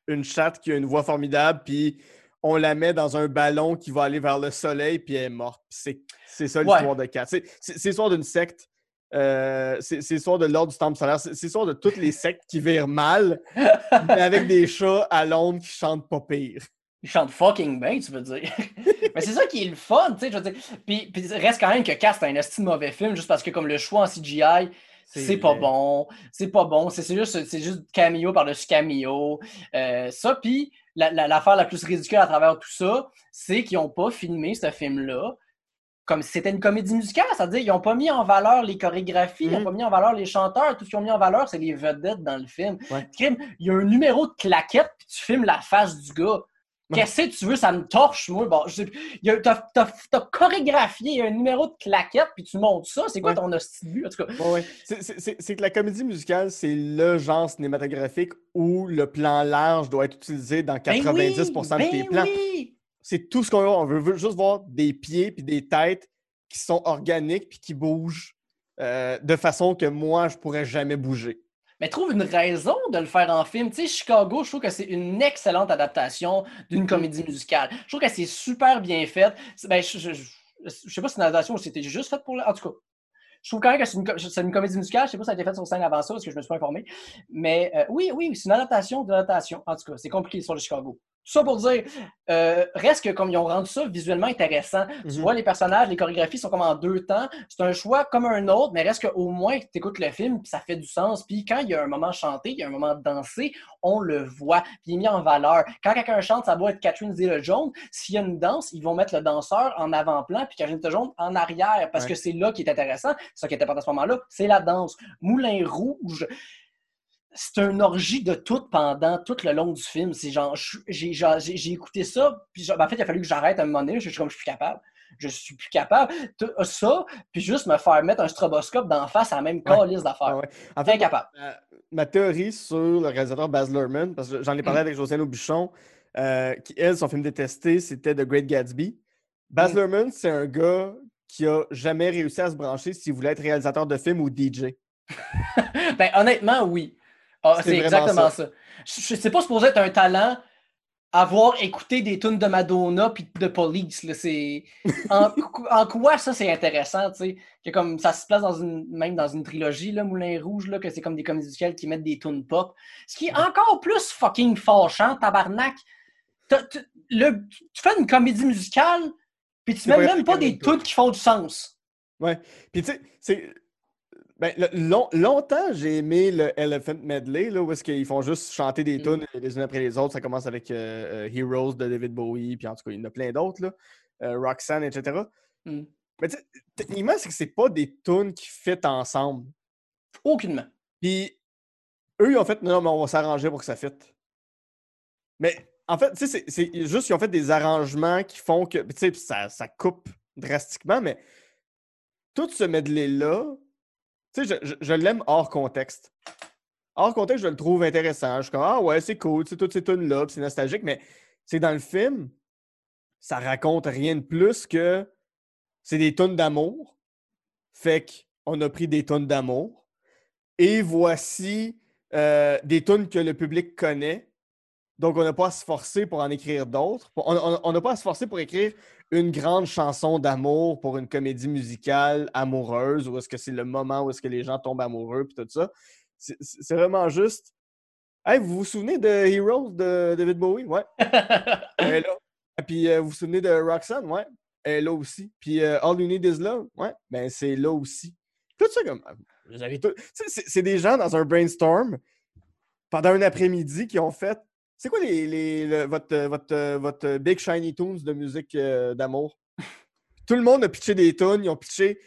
une chatte qui a une voix formidable puis on la met dans un ballon qui va aller vers le soleil puis elle est morte. C'est c'est ça l'histoire de Cats. C'est l'histoire d'une secte Euh, c'est c'est l'histoire de l'ordre du temple solaire. C'est c'est l'histoire de toutes les sectes qui virent mal, mais avec des chats à Londres qui chantent pas pire. Ils chantent fucking bien, tu veux dire. mais c'est ça qui est le fun, tu sais. je veux dire. Puis, puis reste quand même que Cast c'est un esti de mauvais film, juste parce que comme le choix en CGI, c'est pas bon. C'est pas bon. C'est c'est juste, c'est juste cameo par-dessus cameo. Euh, ça, puis la- la- l'affaire la, plus ridicule à travers tout ça, c'est qu'ils n'ont pas filmé ce film-là comme si c'était une comédie musicale, c'est-à-dire ils n'ont pas mis en valeur les chorégraphies, ils n'ont Mhm. pas mis en valeur les chanteurs, tout ce qu'ils ont mis en valeur, c'est les vedettes dans le film. Ouais. Il y a un numéro de claquette, puis tu filmes la face du gars. Qu'est-ce que tu veux, ça me torche, moi. Bon, t'as, chorégraphié un numéro de claquette, puis tu montes ça. C'est quoi Ouais. ton but? En tout cas, Ouais, ouais. C'est- que la comédie musicale, c'est le genre cinématographique où le plan large doit être utilisé dans 90% ben de tes oui, plans. ben oui. C'est tout ce qu'on veut. On veut veut juste voir des pieds puis des têtes qui sont organiques puis qui bougent euh, de façon que moi, je pourrais jamais bouger. Mais trouve une raison de le faire en film. Tu sais, Chicago, je trouve que c'est une excellente adaptation d'une comédie musicale. Je trouve que c'est super bien fait. Ben, je, je, je- je sais pas si c'est une adaptation ou si c'était juste fait pour. le- En tout cas, je trouve quand même que c'est une, comédie musicale. Je sais pas si ça a été fait sur scène avant ça parce que je me suis pas informé. Mais euh, oui, oui, c'est une adaptation de l'adaptation. En tout cas, c'est compliqué sur le Chicago. Ça pour dire, euh, reste que comme ils ont rendu ça visuellement intéressant, tu Mhm. vois les personnages, les chorégraphies sont comme en deux temps. C'est un choix comme un autre, mais reste qu'au moins tu écoutes le film, puis ça fait du sens. Puis quand il y a un moment chanté, il y a un moment dansé, on le voit, puis il est mis en valeur. Quand quelqu'un chante, ça doit être Catherine Zeta-Jones. S'il y a une danse, ils vont mettre le danseur en avant-plan, puis Catherine Zeta-Jones en arrière, parce Ouais. que c'est là qui est intéressant. Ça qui était important à ce moment-là, c'est la danse. Moulin Rouge, c'est une orgie de tout pendant tout le long du film. C'est genre, j'ai écouté ça, puis ben, en fait, il a fallu que j'arrête à un moment donné. Je suis comme, je suis plus capable. Je suis plus capable. Tout Ça, puis juste me faire mettre un stroboscope d'en face à la même calice Ah d'affaires. ouais. En fait, Incapable. ma, ma théorie sur le réalisateur Baz Luhrmann, parce que j'en ai parlé avec Josiane Aubuchon, euh, qui, elle, son film détesté, c'était The Great Gatsby. Baz Mm. Luhrmann, c'est un gars qui a jamais réussi à se brancher s'il voulait être réalisateur de film ou DJ. Ben, honnêtement, oui. Ah, C'est c'est exactement ça. ça. Sais pas supposé être un talent avoir écouté des tunes de Madonna puis de Police. là, C'est en, en quoi ça c'est intéressant, tu sais, que comme ça se place dans une même dans une trilogie là, Moulin Rouge là, que c'est comme des comédies musicales qui mettent des tunes pop, ce qui est encore plus fucking fâchant, tabarnak. Tu- le- tu fais une comédie musicale puis tu C'est mets même pas c'est des tunes qui font du sens. Puis tu sais, c'est. Ben, le- long- longtemps, j'ai aimé le Elephant Medley, là, où est-ce qu'ils font juste chanter des Mm. tunes les unes après les autres. Ça commence avec euh, euh, Heroes de David Bowie, puis en tout cas, il y en a plein d'autres, là. Euh, Roxanne, etc. Mm. Mais techniquement, c'est que c'est pas des tunes qui fit ensemble. Aucunement. Puis eux, ils ont fait, non, non, mais on va s'arranger pour que ça fitte. Mais en fait, tu sais, c'est- c'est juste qu'ils ont fait des arrangements qui font que, tu sais, ça, ça coupe drastiquement, mais tout ce medley-là, je, l'aime hors contexte. Hors contexte, je le trouve intéressant. Je suis comme, ah ouais, c'est cool, tu sais, toutes ces tunes-là, c'est nostalgique, mais c'est dans le film, ça raconte rien de plus que c'est des tunes d'amour. Fait qu'on a pris des tunes d'amour. Et voici euh, des tunes que le public connaît. Donc, on n'a pas à se forcer pour en écrire d'autres. On n'a pas à se forcer pour écrire une grande chanson d'amour pour une comédie musicale amoureuse, ou est-ce que c'est le moment où est-ce que les gens tombent amoureux, puis tout ça. C'est vraiment juste. Hey, vous vous souvenez de Heroes de David Bowie? Ouais. Est là. Et Puis euh, vous vous souvenez de Roxanne? Ouais. Est là aussi. Puis euh, All You Need Is Love? Ouais. Ben c'est là aussi. Tout ça comme. euh, Vous avez c'est des gens dans un brainstorm pendant un après-midi qui ont fait. C'est quoi les, les- le- votre, votre, votre Big Shiny Tunes de musique euh, d'amour? Tout le monde a pitché des tunes. Ils ont pitché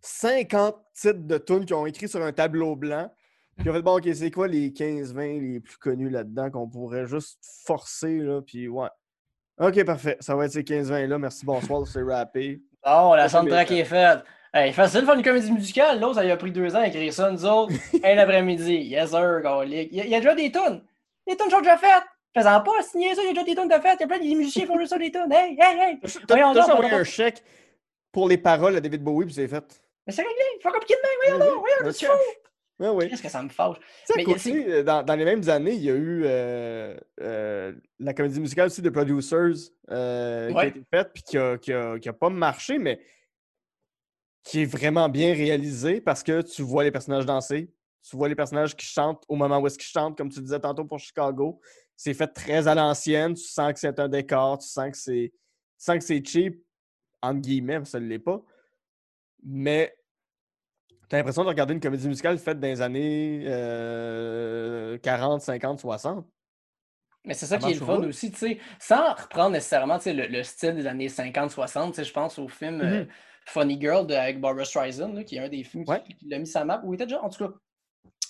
50 titres de tunes qu'ils ont écrit sur un tableau blanc. Puis ils ont fait, bon, OK, c'est quoi les 15-20 les plus connus là-dedans qu'on pourrait juste forcer, là? Puis ouais. OK, parfait. Ça va être ces 15-20 là. Merci, bonsoir, c'est rappé. Oh, la soundtrack est faite. Hey, facile de faire une comédie musicale. L'autre, ça lui a pris deux ans à écrire ça. Nous autres, un après-midi. Yes, sir. Il y, a- il y a déjà des tunes. Les tunes sont déjà faites. Fais-en pas, signer ça, il y a déjà des tunes de faites. Il y a plein de musiciens qui font juste ça, des tunes. Hey, hey, hey. T'as envoyé un chèque pour les paroles à David Bowie, puis c'est fait. Mais c'est réglé. Il faut compliquer de même. Voyons donc, voyons, tu fous. Oui. Qu'est-ce que ça me fâche? Mais euh, dans, dans les mêmes années, il y a eu euh, euh, la comédie musicale aussi de Producers euh, qui a été faite puis qui a, qui a- qui a pas marché, mais qui est vraiment bien réalisé parce que tu vois les personnages danser, tu vois les personnages qui chantent au moment où est-ce qu'ils chantent, comme tu disais tantôt pour Chicago. C'est fait très à l'ancienne, tu sens que c'est un décor, tu sens que c'est tu sens que c'est cheap, entre guillemets, ça ne l'est pas. Mais tu as l'impression de regarder une comédie musicale faite dans les années 40, 50, 60. Mais c'est ça, qui est le fun aussi, tu sais, sans reprendre nécessairement le, le, style des années 50-60, je pense au film euh, mm-hmm. Funny Girl avec Barbara Streisand, qui est un des films qui, l'a mis sa map, où il était déjà, en tout cas,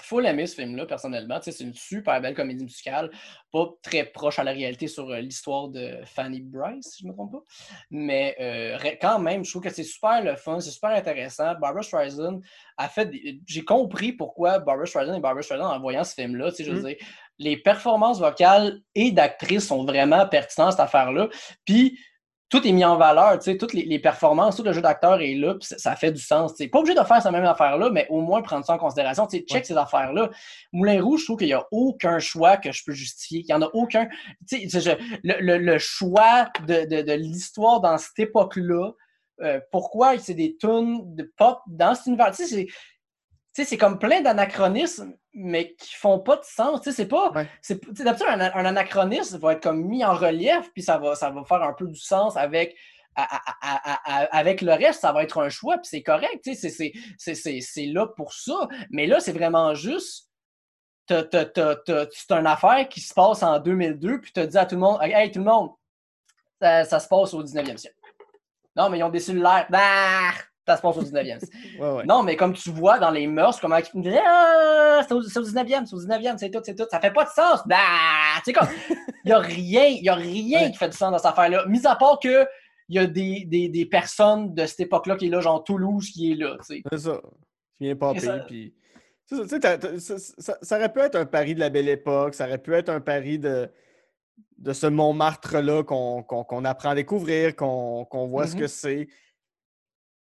faut l'aimer ce film-là, personnellement. C'est une super belle comédie musicale, pas très proche à la réalité sur euh, l'histoire de Fanny Bryce, si je ne me trompe pas. Mais euh, quand même, je trouve que c'est super le fun, c'est super intéressant. Barbara Streisand a fait. J'ai compris pourquoi Barbara Streisand et Barbara Streisand, en voyant ce film-là, je veux mm. dire, les performances vocales et d'actrices sont vraiment pertinentes, cette affaire-là. Puis, tout est mis en valeur, tu sais, toutes les, performances, tout le jeu d'acteur est là, puis ça, fait du sens. Tu pas obligé de faire cette même affaire-là, mais au moins prendre ça en considération. Tu sais, check ces affaires-là. Moulin Rouge, je trouve qu'il n'y a aucun choix que je peux justifier. Il n'y en a aucun. Tu sais, le, choix de, l'histoire dans cette époque-là, euh, pourquoi c'est des tunes de pop dans cet univers. Tu sais, c'est comme plein d'anachronismes, mais qui font pas de sens. Tu sais, c'est pas. D'habitude, un, un, anachronisme va être comme mis en relief, puis ça va, ça va faire un peu du sens avec. avec le reste, ça va être un choix, puis c'est correct, tu sais, c'est là pour ça. Mais là, c'est vraiment juste, c'est une affaire qui se passe en 2002, puis tu as dit à tout le monde, hey, tout le monde, ça, se passe au 19e siècle. Non, mais ils ont des cellulaires. Bah! Ça se passe au 19e. Non, mais comme tu vois dans les mœurs, comment ils me ah, c'est au, 19e, c'est au 19e, c'est tout, c'est tout. Ça fait pas de sens. Bah, tu sais comme, il n'y a rien, y a rien qui fait du sens dans cette affaire-là. Mis à part que il y a des, des, des, personnes de cette époque-là qui est là, genre Toulouse qui est là. C'est ça. Qui vient pas puis. Ça, ça, ça, aurait pu être un pari de la belle époque, ça aurait pu être un pari de, de ce Montmartre-là qu'on apprend à découvrir, qu'on voit ce mm-hmm. que c'est.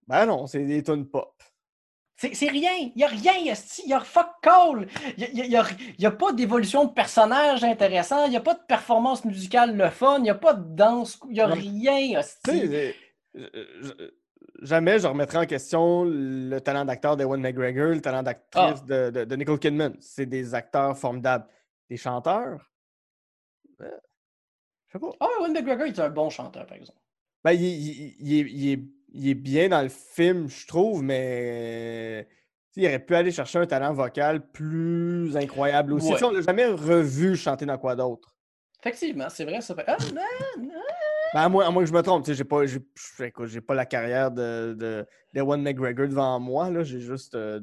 Ben non, c'est des tunes pop. C'est rien. Il n'y a rien, il y a fuck call. Il n'y a, a, pas d'évolution de personnage intéressant. Il n'y a pas de performance musicale le fun. Il n'y a pas de danse. Il n'y a rien, Jamais je remettrai en question le talent d'acteur d'Ewan McGregor, le talent d'actrice ah. de, de, Nicole Kidman. C'est des acteurs formidables. Des chanteurs? Je sais pas. Ah, Ewan McGregor, il est un bon chanteur, par exemple. Ben, il, il est il est bien dans le film, je trouve, mais il aurait pu aller chercher un talent vocal plus incroyable aussi. On l'a jamais revu chanter dans quoi d'autre. Effectivement, c'est vrai, ça fait. Ah, ben, à, moins, que je me trompe, j'ai pas, j'ai, pas la carrière de, de, McGregor devant moi. Là, j'ai juste. Euh,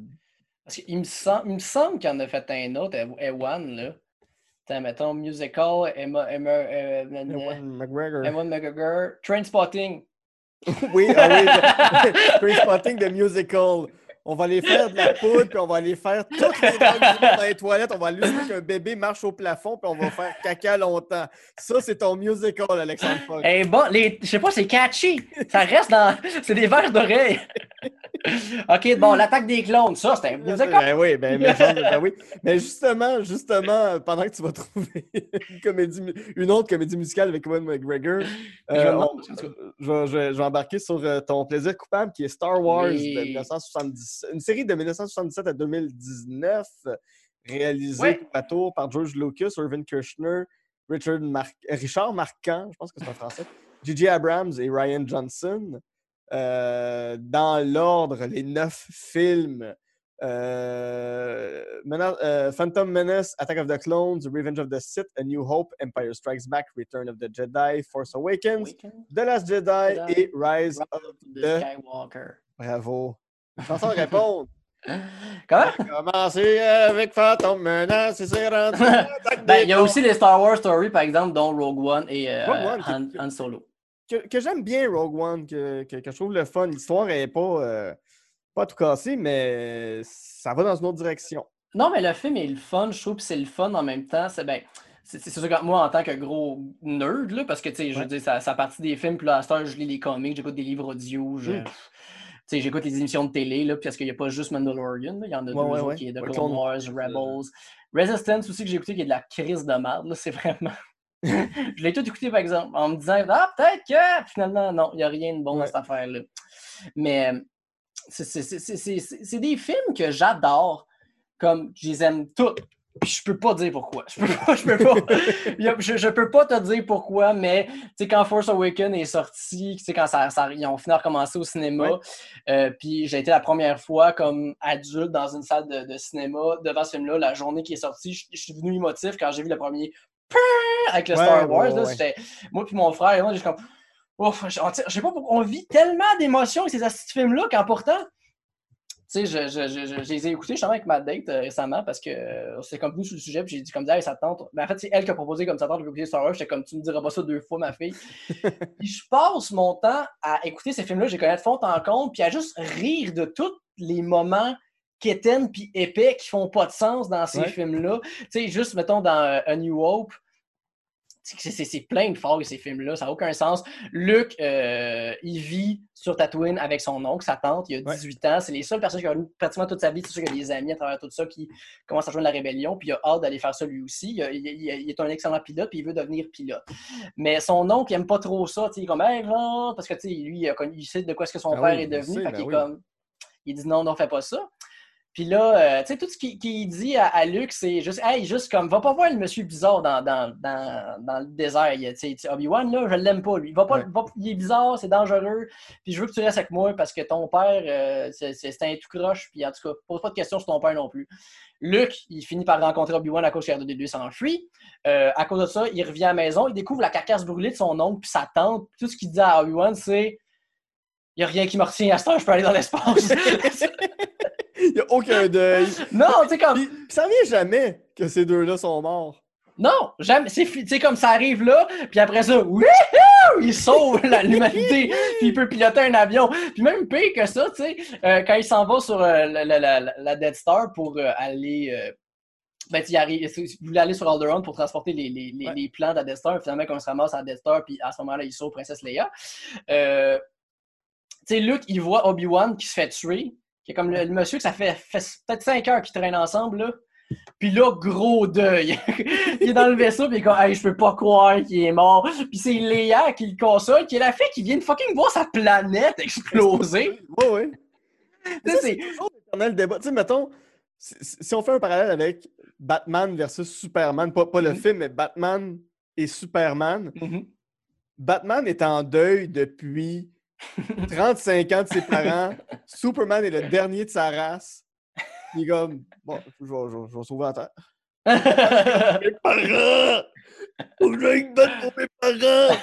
Parce qu'il me, semble, il me semble qu'il en a fait un autre, Ewan, là. Mettons, musical, Emma, Emma, euh, Ewan McGregor. Ewan McGregor, Trainspotting. oui, ah oui, Spotting the Musical. On va aller faire de la poudre, puis on va aller faire toutes les dans les toilettes. On va aller qu'un bébé marche au plafond, puis on va faire caca longtemps. Ça, c'est ton musical, Alexandre Fogg. Eh bon, les... je sais pas, c'est catchy. Ça reste dans. C'est des verres d'oreille. OK, bon, l'attaque des clones, ça, c'est un musical. Ben oui, ben, ben, oui. Mais justement, justement, pendant que tu vas trouver une, comédie, une autre comédie musicale avec Ewan McGregor, euh, je, je, vais embarquer sur euh, ton plaisir coupable qui est Star Wars de 1970. Une série de 1977 à 2019, réalisée à tour par George Lucas, Irvin Kirchner, Richard Richard Marquand, je pense que c'est en français, J.J. Abrams et Ryan Johnson. Euh, dans l'ordre, les neuf films. Euh, euh, Phantom Menace, Attack of the Clones, Revenge of the Sith, A New Hope, Empire Strikes Back, Return of the Jedi, Force Awakens, The Last Jedi, et Rise, of the Skywalker. Bravo. Chanson répondre. Comment? Commencer avec Phantom Menace et c'est rendu. ben, il y a aussi les Star Wars Story, par exemple, dont Rogue One et Han, Solo que, j'aime bien Rogue One, que, que, je trouve le fun. L'histoire n'est pas, euh, pas tout cassée, mais ça va dans une autre direction. Non, mais le film est le fun, je trouve que c'est le fun en même temps. C'est ben, c'est sûr que moi, en tant que gros nerd, là, parce que, tu sais, je veux dire, ça, ça partie des films, puis là, à cette heure, je lis les comics, j'écoute des livres audio, je... Hmm. j'écoute les émissions de télé, là, parce qu'il n'y a pas juste Mandalorian, il y en a d'autres qui est de Clone Wars, Rebels. Resistance aussi que j'ai écouté, qui est de la crise de merde, c'est vraiment... je l'ai tout écouté, par exemple, en me disant Ah, peut-être que finalement, non, il n'y a rien de bon dans cette affaire-là. Mais c'est- c'est- des films que j'adore. Comme, je les aime tous. Puis je peux pas dire pourquoi. Je peux pas, je peux pas, je, je peux pas te dire pourquoi, mais tu sais, quand Force Awakens est sorti, tu sais, quand ça, ça- ils ont fini par commencer au cinéma, euh, puis j'ai été la première fois comme adulte dans une salle de, de cinéma devant ce film-là, la journée qui est sortie, je, je suis devenu émotif quand j'ai vu le premier avec le Ouais, Star ouais, Wars. là, ouais. Moi puis mon frère, et moi, j'ai comme. Ouf, je sais pas pourquoi on vit tellement d'émotions avec ces films-là qu'en pourtant, tu sais, je, je, je, je, je les ai écoutés justement avec ma date euh, récemment parce que euh, c'est comme nous sur le sujet, puis j'ai dit comme ça, hey, ça te tente. Ben, en fait, c'est elle qui a proposé comme ça tente de écouter Star Wars. J'étais comme tu me diras pas ça deux fois, ma fille. puis je passe mon temps à écouter ces films-là, j'ai connais de fond en compte, puis à juste rire de tous les moments quétaines puis épais qui font pas de sens dans ces Ouais. films-là. Tu sais, juste mettons dans euh, A New Hope. c'est- plein de failles, ces films-là, ça n'a aucun sens. Luke, euh, il vit sur Tatooine avec son oncle, sa tante, il a Ouais. 18 ans. C'est les seules personnes qui ont pratiquement toute sa vie. C'est sûr qu'il y a des amis à travers tout ça qui commencent à joindre la rébellion, puis il a hâte d'aller faire ça lui aussi. Il, a- il- il- il est un excellent pilote, puis il veut devenir pilote. Mais son oncle, il aime pas trop ça. Il est comme, hey, va, parce que lui, il, a connu- il sait de quoi est-ce que son Ben père oui, est il devenu. sait, fait ben est oui. comme, il dit non, non, fais pas ça. Puis là, euh, tu sais, tout ce qu'il dit à, à Luke, c'est juste, hey, juste comme, va pas voir le monsieur bizarre dans, dans, dans, dans le désert. Tu sais, Obi-Wan, là, je l'aime pas, lui. Va pas, Ouais. va- il est bizarre, c'est dangereux. Puis je veux que tu restes avec moi parce que ton père, euh, c'est un tout croche. Puis en tout cas, pose pas de questions sur ton père non plus. Luke, il finit par rencontrer Obi-Wan à cause que R2D2 s'enfuit. Euh, à cause de ça, il revient à la maison, il découvre la carcasse brûlée de son oncle puis sa tante. Tout ce qu'il dit à Obi-Wan, c'est il n'y a rien qui me retient à cette heure, je peux aller dans l'espace. Il n'y a aucun deuil. non, tu sais, comme. Puis, ça vient jamais que ces deux-là sont morts. Non, jamais. C'est tu comme ça arrive là, puis après ça, wouhou, il sauve l'humanité, puis il peut piloter un avion. Puis même pire que ça, tu sais, euh, quand il s'en va sur euh, la, la, la, la Dead Star pour euh, aller. euh, ben, il, arrive, il voulait aller sur Alderaan pour transporter les, les, les, Ouais. les plans de Death Star. Finalement, quand on se ramasse à Death Star, puis à ce moment-là, il sauve Princesse Leia. Euh, tu sais, Luke, il voit Obi-Wan qui se fait tuer, qui est comme le, le monsieur que ça fait, fait peut-être 5 heures qu'ils traînent ensemble, là. Puis là, gros deuil. il est dans le vaisseau, puis il est comme, hey, je peux pas croire qu'il est mort. Puis c'est Léa qui le console, qui est la fille qui vient de fucking voir sa planète exploser. Oui, oui. C'est- l'éternel débat. Tu sais, mettons, si, si on fait un parallèle avec Batman versus Superman, pas, pas le Mhm. film, mais Batman et Superman, Mhm. Batman est en deuil depuis 35 ans de ses parents. Superman est le dernier de sa race. Il est comme, bon, je vais, je vais- sauver la Terre. Mes parents! Faut que j'aille battre pour mes parents!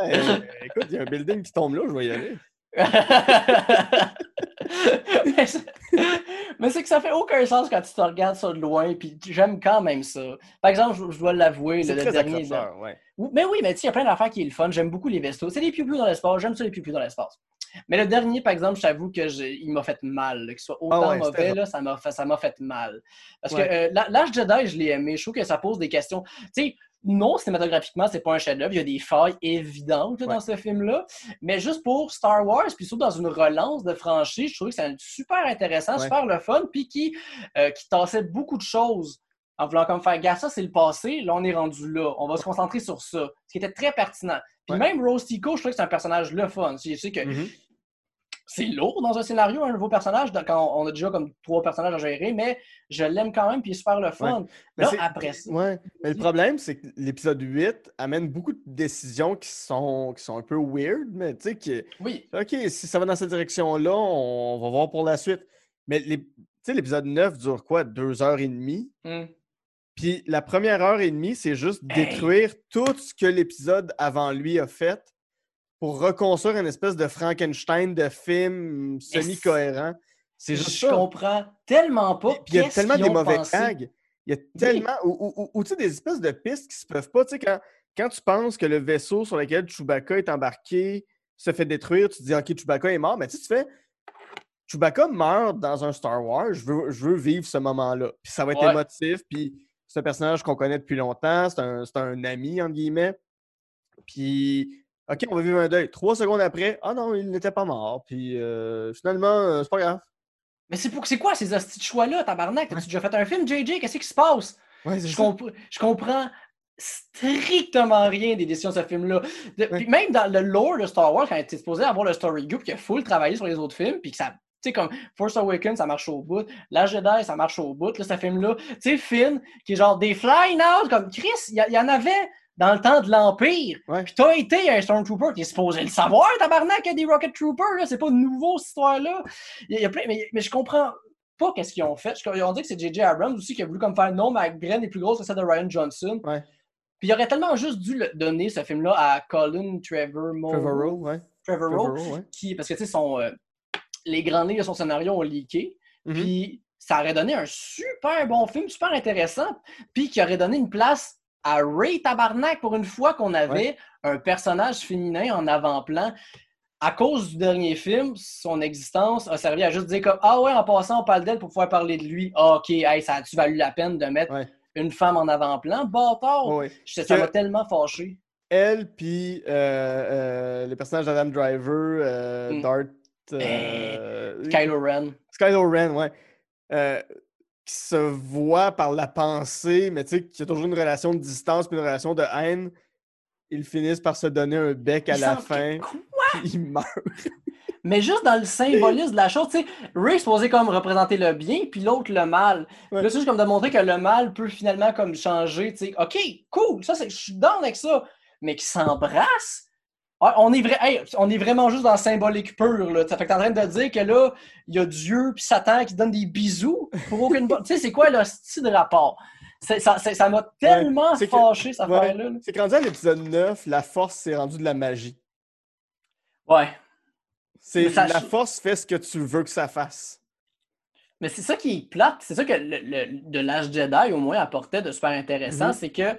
Hey, écoute, il y a un building qui tombe là, je vais y aller. mais c'est- que ça fait aucun sens quand tu te regardes ça de loin, puis j'aime quand même ça. Par exemple, je, je dois l'avouer, le, très dernier. ouais. Mais oui, mais tu sais, il y a plein d'affaires qui est le fun. J'aime beaucoup les vestos. C'est les piou dans l'espace. J'aime ça, les piou dans l'espace. Mais le dernier, par exemple, je t'avoue que il m'a fait mal. Qu'il soit autant Ah ouais, c'était mauvais, là, ça m'a fait, fait mal. Parce Ouais. que euh, l'âge Jedi, je l'ai aimé. Je trouve que ça pose des questions. Tu sais, non, cinématographiquement, c'est pas un chef-d'œuvre. Il y a des failles évidentes là, Ouais. dans ce film-là. Mais juste pour Star Wars, puis surtout dans une relance de franchise, je trouve que c'est super intéressant, Ouais. super le fun, puis qui, euh, qui tassait beaucoup de choses en voulant comme faire, gars, ça c'est le passé, là on est rendu là, on va se concentrer sur ça. Ce qui était très pertinent. Puis Ouais. même Rose Tico, je trouve que c'est un personnage le fun. Je sais que Mhm. C'est lourd dans un scénario, un nouveau personnage, quand on a déjà comme trois personnages à gérer, mais je l'aime quand même, puis il est super le fun. Là, après ça. Ouais. Mais le problème, c'est que l'épisode 8 amène beaucoup de décisions qui sont, qui sont un peu weird, mais tu sais, qui- Oui. OK, si ça va dans cette direction-là, on va voir pour la suite. Mais les- tu sais, l'épisode 9 dure quoi? Deux heures et demie? Hmm. Puis la première heure et demie, c'est juste Hey! détruire tout ce que l'épisode avant lui a fait pour reconstruire une espèce de Frankenstein de film semi-cohérent. C'est juste Je ça. comprends tellement pas. Puis il y a tellement des mauvais pensé. gags. Il y a tellement. Ou, ou- ou- ou, tu sais, des espèces de pistes qui se peuvent pas. Tu sais, quand, quand tu penses que le vaisseau sur lequel Chewbacca est embarqué se fait détruire, tu te dis, OK, Chewbacca est mort. Mais tu sais, tu fais. Chewbacca meurt dans un Star Wars. Je veux, je veux vivre ce moment-là. Puis ça va être Ouais. émotif. Puis c'est un personnage qu'on connaît depuis longtemps. C'est un, c'est un ami, entre guillemets. Puis. OK, on va vivre un deuil. Trois secondes après, ah non, il n'était pas mort. Puis euh, finalement, euh, c'est pas grave. Mais c'est pour c'est quoi ces hosties de choix-là, tabarnak? T'as-tu déjà fait un film, JJ? Qu'est-ce qui se passe? Ouais, Je, ça. comp- je comprends strictement rien des décisions de ce film-là. Puis Même dans le lore de Star Wars, quand était supposé avoir le story group, qui a full travaillé sur les autres films, puis que ça. Tu sais, comme Force Awakens, ça marche au bout. La Jedi, ça marche au bout. Là, ce film-là. Tu sais, Finn, qui est genre des fly now, comme Chris, il y, il y en avait dans le temps de l'Empire. Ouais. Puis t'as été un Stormtrooper, t'es supposé le savoir, tabarnak, il y a des Rocket Troopers, là. C'est pas nouveau, cette histoire-là. Il y a- plein- mais, mais je comprends pas qu'est-ce qu'ils ont fait. Je- On dit que c'est J.J. Abrams aussi qui a voulu comme faire non, ma graine est plus grosse que celle de Ryan Johnson. Ouais. Puis il aurait tellement juste dû le donner, ce film-là, à Colin Trevor Trevorrow, ouais. Trevorrow, Trevorrow, ouais. qui, parce que, tu sais, son, euh, les grandes lignes de son scénario ont leaké. Mhm. Puis ça aurait donné un super bon film, super intéressant. Puis qui aurait donné une place à Ray Tabarnak pour une fois qu'on avait un personnage féminin en avant-plan. À cause du dernier film, son existence a servi à juste dire comme Ah ouais, en passant, on parle d'elle pour pouvoir parler de lui. Ah, ok, hey, ça a-tu valu la peine de mettre Ouais. une femme en avant-plan? Bâtard! Ouais. Je- Ça m'a tellement fâché. Elle, puis euh, euh, le personnage d'Adam Driver, euh, Mm. Dart. euh, Kylo Ren. Kylo Ren, ouais. Qui se voit par la pensée, mais tu sais, qui a toujours une relation de distance puis une relation de haine. Ils finissent par se donner un bec à la fin. puis Ils meurent. Mais juste dans le symbolisme de la chose, tu sais, Ray est supposé comme représenter le bien, puis l'autre le mal. Ouais. Là, c'est juste comme de montrer que le mal peut finalement comme changer, tu sais. OK, cool, ça, c'est, je suis down avec ça. Mais qu'ils s'embrassent, on, est vrai, hey, on est vraiment juste dans le symbolique pur, là. Ça fait que t'es en train de dire que là, il y a Dieu puis Satan qui donnent des bisous pour aucune bonne... tu sais, c'est quoi le style de rapport? Ça, m'a tellement c'est que- fâché, cette ouais. affaire-là. là. C'est rendu à l'épisode 9, la force s'est rendue de la magie. Ouais. C'est ça- la force fait ce que tu veux que ça fasse. Mais c'est ça qui est plate, c'est ça que le, le- de l'âge Jedi au moins apportait de super intéressant, Mhm. c'est que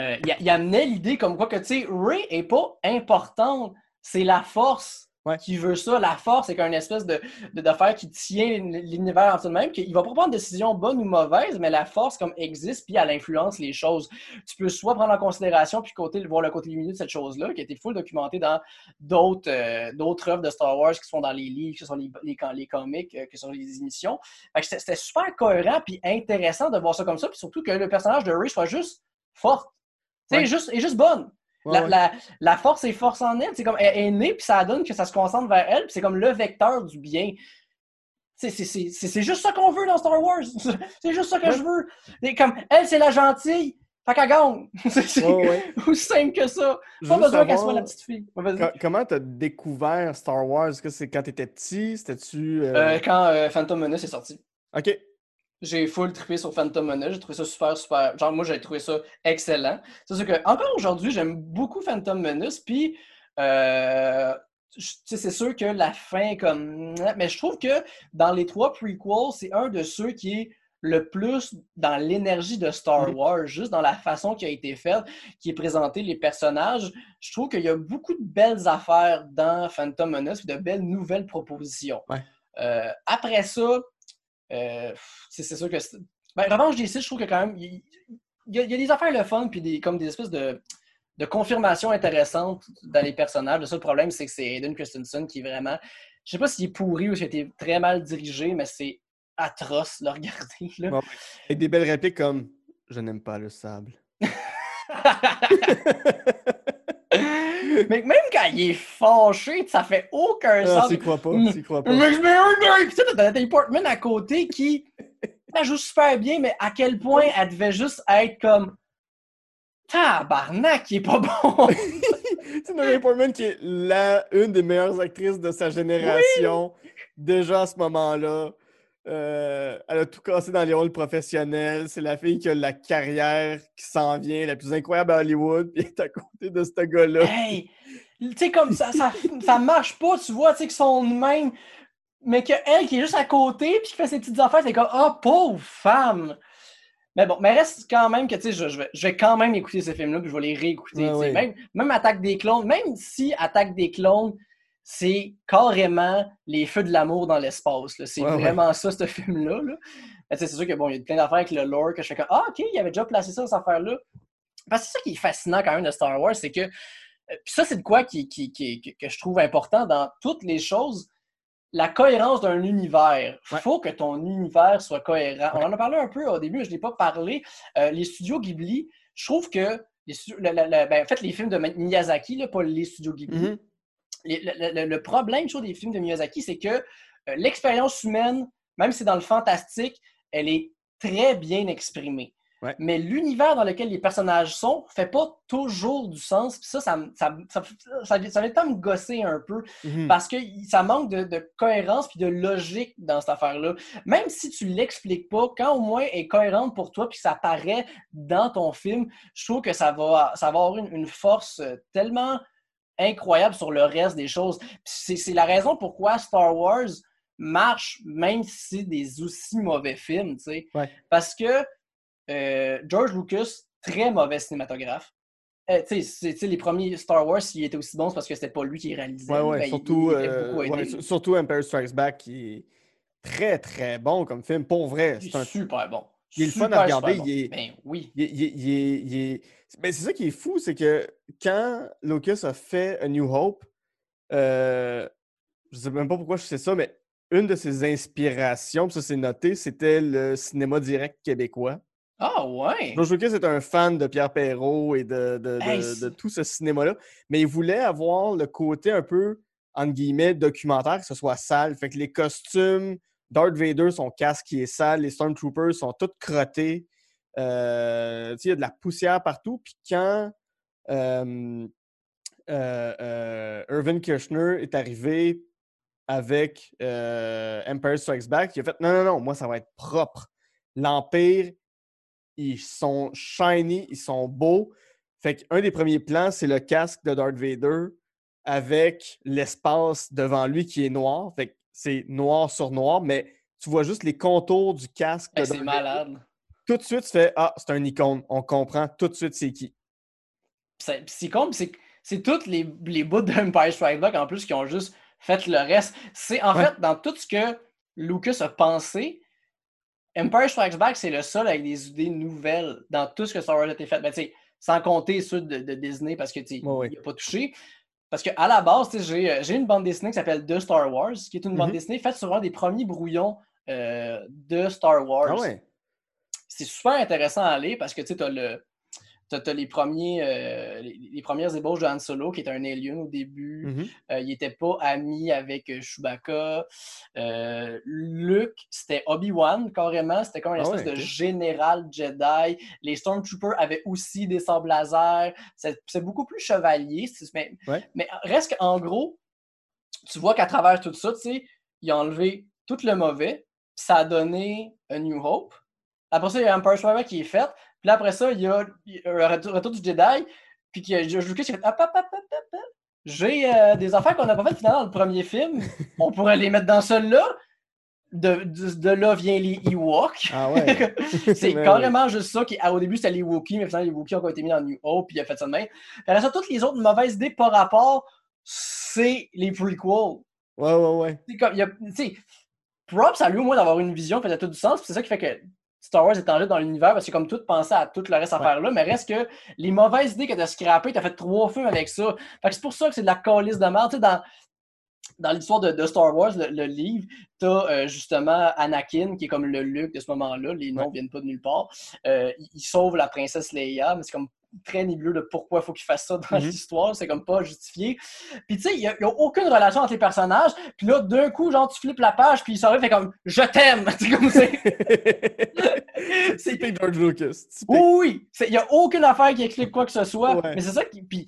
euh, il, amenait l'idée comme quoi que tu sais, Ray est pas importante, c'est la force Ouais. qui veut ça. La force, c'est qu'un espèce de, d'affaire qui tient l'univers en tout de même, qu'il va pas prendre de décision bonne ou mauvaise, mais la force comme existe, puis elle influence les choses. Tu peux soit prendre en considération, puis côté, voir le côté lumineux de cette chose-là, qui a été full documenté dans d'autres euh, d'autres œuvres de Star Wars qui sont dans les livres, que ce sont les, les, les comics, euh, que ce sont les émissions. C'était super cohérent puis intéressant de voir ça comme ça, puis surtout que le personnage de Ray soit juste forte. Ouais. juste, est juste bonne. Ouais, la, ouais. la- la force est force en elle. C'est comme elle est née, puis ça donne que ça se concentre vers elle, puis c'est comme le vecteur du bien. C'est- juste ça qu'on veut dans Star Wars. C'est juste ça que je veux. Et comme elle, c'est la gentille. Fait qu'elle gagne. C'est aussi simple que ça. Pas besoin qu'elle soit la petite fille. Comment t'as découvert Star Wars? Est-ce que c'est quand t'étais petit? C'était-tu. euh, Euh, quand euh, Phantom Menace est sorti. Ok. J'ai full trippé sur Phantom Menace. J'ai trouvé ça super, super. Genre, moi, j'ai trouvé ça excellent. C'est sûr que, encore aujourd'hui, j'aime beaucoup Phantom Menace. Puis, euh, c'est sûr que la fin, comme. Mais je trouve que dans les trois prequels, c'est un de ceux qui est le plus dans l'énergie de Star Mhm. Wars, juste dans la façon qui a été faite, qui est présenté les personnages. Je trouve qu'il y a beaucoup de belles affaires dans Phantom Menace, de belles nouvelles propositions. Ouais. Euh, après ça, euh, c'est sûr que. Ben, Revanche Sith, je trouve que quand même. Il y, a, il y a des affaires le fun, puis des, comme des espèces de, de confirmations intéressantes dans les personnages. Le seul problème, c'est que c'est Aiden Christensen qui est vraiment. Je sais pas s'il est pourri ou s'il a été très mal dirigé, mais c'est atroce de le regarder. Là. Ouais. Avec des belles répliques comme Je n'aime pas le sable. mais même quand il est fâché, ça fait aucun Ah, sens. t'y crois pas, Mm. t'y crois pas. Mais je mets un œil! Tu sais, t'as Nathalie Portman à côté qui elle joue super bien, mais à quel point elle devait juste être comme Tabarnak, il est pas bon! C'est Natalie Portman qui est la, une des meilleures actrices de sa génération. Déjà à ce moment-là. Euh, elle a tout cassé dans les rôles professionnels. C'est la fille qui a la carrière qui s'en vient, la plus incroyable à Hollywood, puis elle est à côté de ce gars-là. hey! Tu sais, comme ça, ça, ça marche pas, tu vois, tu sais, qu'ils sont de même, mais qu'elle qui est juste à côté, puis qui fait ses petites affaires, c'est comme, oh, pauvre femme! Mais bon, mais reste quand même que, tu sais, je, je vais, je vais quand même écouter ces films-là, puis je vais les réécouter, Ouais. Même, même Attaque des clones, même si Attaque des clones, c'est carrément les feux de l'amour dans l'espace. C'est Ouais, ouais. vraiment ça, ce film-là, là. C'est sûr que, bon, il y a plein d'affaires avec le lore que je fais comme, ah, OK, il avait déjà placé ça, cette affaire-là. Parce que c'est ça qui est fascinant quand même de Star Wars, c'est que euh, Puis ça, c'est de quoi qui, qui- qui- que- je trouve important dans toutes les choses. la cohérence d'un univers. Il Ouais. faut que ton univers soit cohérent. On en a parlé un peu au début, mais je ne l'ai pas parlé. Euh, les studios Ghibli, je trouve que les studios- la- la- la- ben, en fait, les films de Miyazaki, là, pas les studios Ghibli, Mhm. les- le, le- le problème des films de Miyazaki, c'est que euh, l'expérience humaine, même si c'est dans le fantastique, elle est très bien exprimée. Ouais. Mais l'univers dans lequel les personnages sont fait pas toujours du sens. Puis ça, ça, ça, ça, ça, vient me gosser un peu Mhm. parce que ça manque de, de cohérence puis de logique dans cette affaire-là. Même si tu l'expliques pas, quand au moins elle est cohérente pour toi puis que ça paraît dans ton film, je trouve que ça va, ça va avoir une, une force euh, tellement incroyable sur le reste des choses. C'est la raison pourquoi Star Wars marche même si c'est des aussi mauvais films, tu sais. Ouais. Parce que euh, George Lucas, très mauvais cinématographe. Euh, tu sais, les premiers Star Wars, s'il était aussi bon, c'est parce que c'était pas lui qui réalisait. Ouais, ouais, Ben, il- surtout, il euh, ouais, surtout Empire Strikes Back qui est très très bon comme film. Pour vrai, Il c'est un super bon. Il est le fun à regarder, il est-. Ben oui. Il est- il est- il Mais c'est ça qui est fou, c'est que quand Lucas a fait A New Hope, euh, je sais même pas pourquoi je sais ça, mais une de ses inspirations, ça c'est noté, c'était le cinéma direct québécois. Ah ouais! George Lucas est un fan de Pierre Perrault et de, de- de- Hey, de tout ce cinéma-là, mais il voulait avoir le côté un peu, entre guillemets, documentaire, que ce soit sale. Fait que les costumes, Darth Vader, son casque qui est sale, les Stormtroopers sont tous crottés. Euh, il y a de la poussière partout. Puis quand euh, euh, Irvin Kirchner est arrivé avec Empire Strikes Back, il a fait non, non, non, moi, ça va être propre. L'Empire, ils sont shiny, ils sont beaux. Fait qu'un des premiers plans, c'est le casque de Darth Vader avec l'espace devant lui qui est noir. Fait c'est noir sur noir, mais tu vois juste les contours du casque Hey, c'est malade. Tout de suite, tu fais Ah, c'est un icône. On comprend tout de suite c'est qui. C'est- con, c'est toutes les, les bouts d'Empire Strikes Back en plus qui ont juste fait le reste. C'est en Ouais. fait dans tout ce que Lucas a pensé, Empire Strikes Back, c'est le seul avec des idées nouvelles dans tout ce que Star Wars a été fait. Ben, tu sais, sans compter ceux de, de Disney parce que tu il n'a pas touché. Parce qu'à la base, tu sais, j'ai euh, j'ai une bande dessinée qui s'appelle The Star Wars, qui est une bande Mhm. dessinée faite sur un des premiers brouillons euh, de Star Wars Ah ouais. c'est super intéressant à lire parce que tu as le. T'as, t'as les, premiers, euh, les, les premières ébauches de Han Solo, qui est un alien au début. Mhm. Euh, il n'était pas ami avec euh, Chewbacca. Euh, Luke, c'était Obi-Wan, carrément. C'était comme une Ah espèce de général Jedi. Les Stormtroopers avaient aussi des sables laser. C'est, beaucoup plus chevalier. Mais, Ouais. mais reste qu'en gros, tu vois qu'à travers tout ça, tu sais, il a enlevé tout le mauvais. Ça a donné A New Hope. Après ça, il y a Empire Strikes qui est fait. Puis là, après ça, il y a il un retour, retour du Jedi. Puis a George Lucas a fait hop, hop, hop, hop, hop. J'ai euh, des affaires qu'on n'a pas faites finalement dans le premier film. On pourrait les mettre dans celui-là. De, de, de là vient les Ewoks. Ah ouais. c'est carrément juste ça. Qui, au début, c'était les Wookiees, mais finalement, les Wookiees ont été mis dans New Hope, puis il a fait ça de même. Puis ça, toutes les autres mauvaises idées par rapport, c'est les prequels. Ouais, ouais, ouais. C'est comme, il y a, tu sais, props à lui au moins d'avoir une vision qui faisait tout du sens. C'est ça qui fait que Star Wars est en jeu dans l'univers parce que comme tout pensait à tout le reste à faire là, mais reste que les mauvaises idées que t'as scrappées, t'as fait trois films avec ça. Fait que c'est pour ça que c'est de la calice de merde. Tu dans, dans l'histoire de, de Star Wars, le, le livre, t'as euh, justement Anakin, qui est comme le Luke de ce moment-là. Les noms Ouais. viennent pas de nulle part. Euh, il, il sauve la princesse Leia, mais c'est comme très nébuleux de pourquoi il faut qu'il fasse ça dans Mhm. l'histoire. C'est comme pas justifié. Puis tu sais, il n'y a, aucune relation entre les personnages. Puis là, d'un coup, genre, tu flippes la page, puis il s'arrive, fait comme « Je t'aime! » C'est comme c'est... c'est George Lucas. Oui, oui! Il n'y a aucune affaire qui explique quoi que ce soit. Ouais. Mais c'est ça qui... Puis,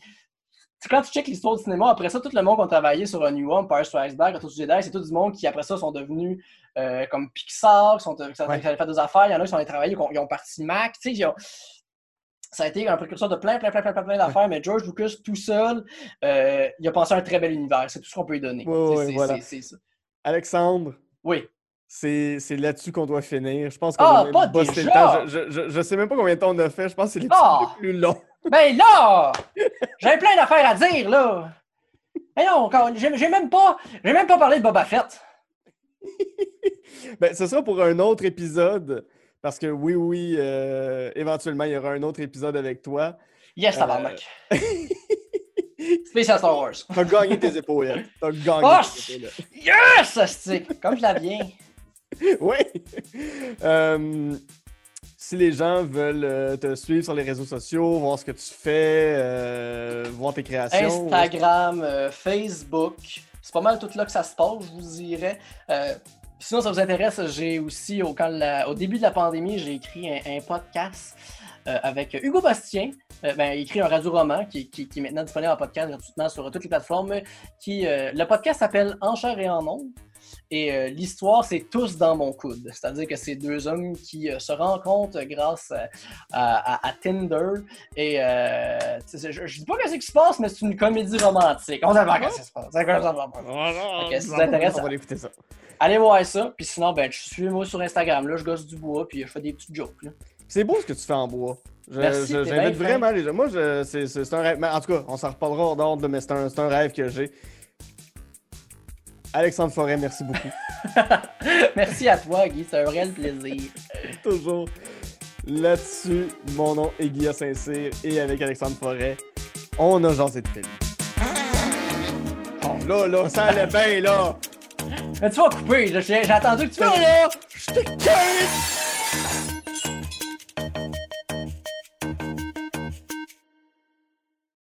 quand tu checkes l'histoire du cinéma, après ça, tout le monde qui a travaillé sur un New One, Empire Strikes Back, Retour du Jedi, c'est tout du monde qui, après ça, sont devenus euh, comme Pixar, qui sont, qui Ouais. fait des affaires. Il y en a qui sont allés travailler, qui ont, parti Mac. Tu sais, ça a été un précurseur de plein, plein, plein, plein, plein, plein d'affaires, mais George Lucas, tout seul, euh, il a pensé à un très bel univers. C'est tout ce qu'on peut lui donner. Voilà. c'est ça. Alexandre, Oui. C'est là-dessus qu'on doit finir. Je pense qu'on Ah, a pas le temps. Je, je, je, sais même pas combien de temps on a fait. Je pense que c'est l'épisode Ah! le plus long. Ben là! J'avais plein d'affaires à dire, là! Mais non, j'ai j'ai même pas, j'ai même pas parlé de Boba Fett. Ben, ce sera pour un autre épisode. Parce que oui, oui, euh, éventuellement, il y aura un autre épisode avec toi. Yes, Euh, tabarnak. Spécial Star Wars. T'as gagné tes épaulettes. T'as gagné Oh, tes épaulettes. Yes! Comme je la viens. Oui! Euh, si les gens veulent euh, te suivre sur les réseaux sociaux, voir ce que tu fais, euh, voir tes créations. Instagram, Facebook. C'est pas mal tout là que ça se passe, je vous dirais. Sinon, ça vous intéresse, j'ai aussi, au, début de la pandémie, j'ai écrit un, podcast avec Hugo Bastien. Ben, écrit un radio-roman qui, est maintenant disponible en podcast gratuitement sur toutes les plateformes. Qui, le podcast s'appelle En chair et en ondes. Et euh, l'histoire, c'est tous dans mon coude. C'est-à-dire que c'est deux hommes qui euh, se rencontrent grâce à, à- à Tinder. Et euh, je, je dis pas qu'est-ce qui se passe, mais c'est une comédie romantique. On sait pas qu'est-ce qui se passe. C'est comme ça, ça va. Ok, si ça vous intéresse, on va l'écouter ça. Allez voir ça. Puis sinon, ben, suivez-moi sur Instagram. Là, je gosse du bois, puis je fais des petites jokes. C'est beau ce que tu fais en bois. J'invite vraiment les gens. Moi, c'est un rêve. Mais en tout cas, on s'en reparlera hors d'ordre, mais c'est un, c'est un rêve que j'ai. Alexandre Forêt, merci beaucoup. Merci à toi, Guy. C'est un réel plaisir. Toujours là-dessus. Mon nom est Guillaume Saint-Cyr et avec Alexandre Forêt, on a jasé de film. Oh, là, là, ça allait bien, là! Mais tu vas couper. J'ai attendu que tu fasses. là, je te!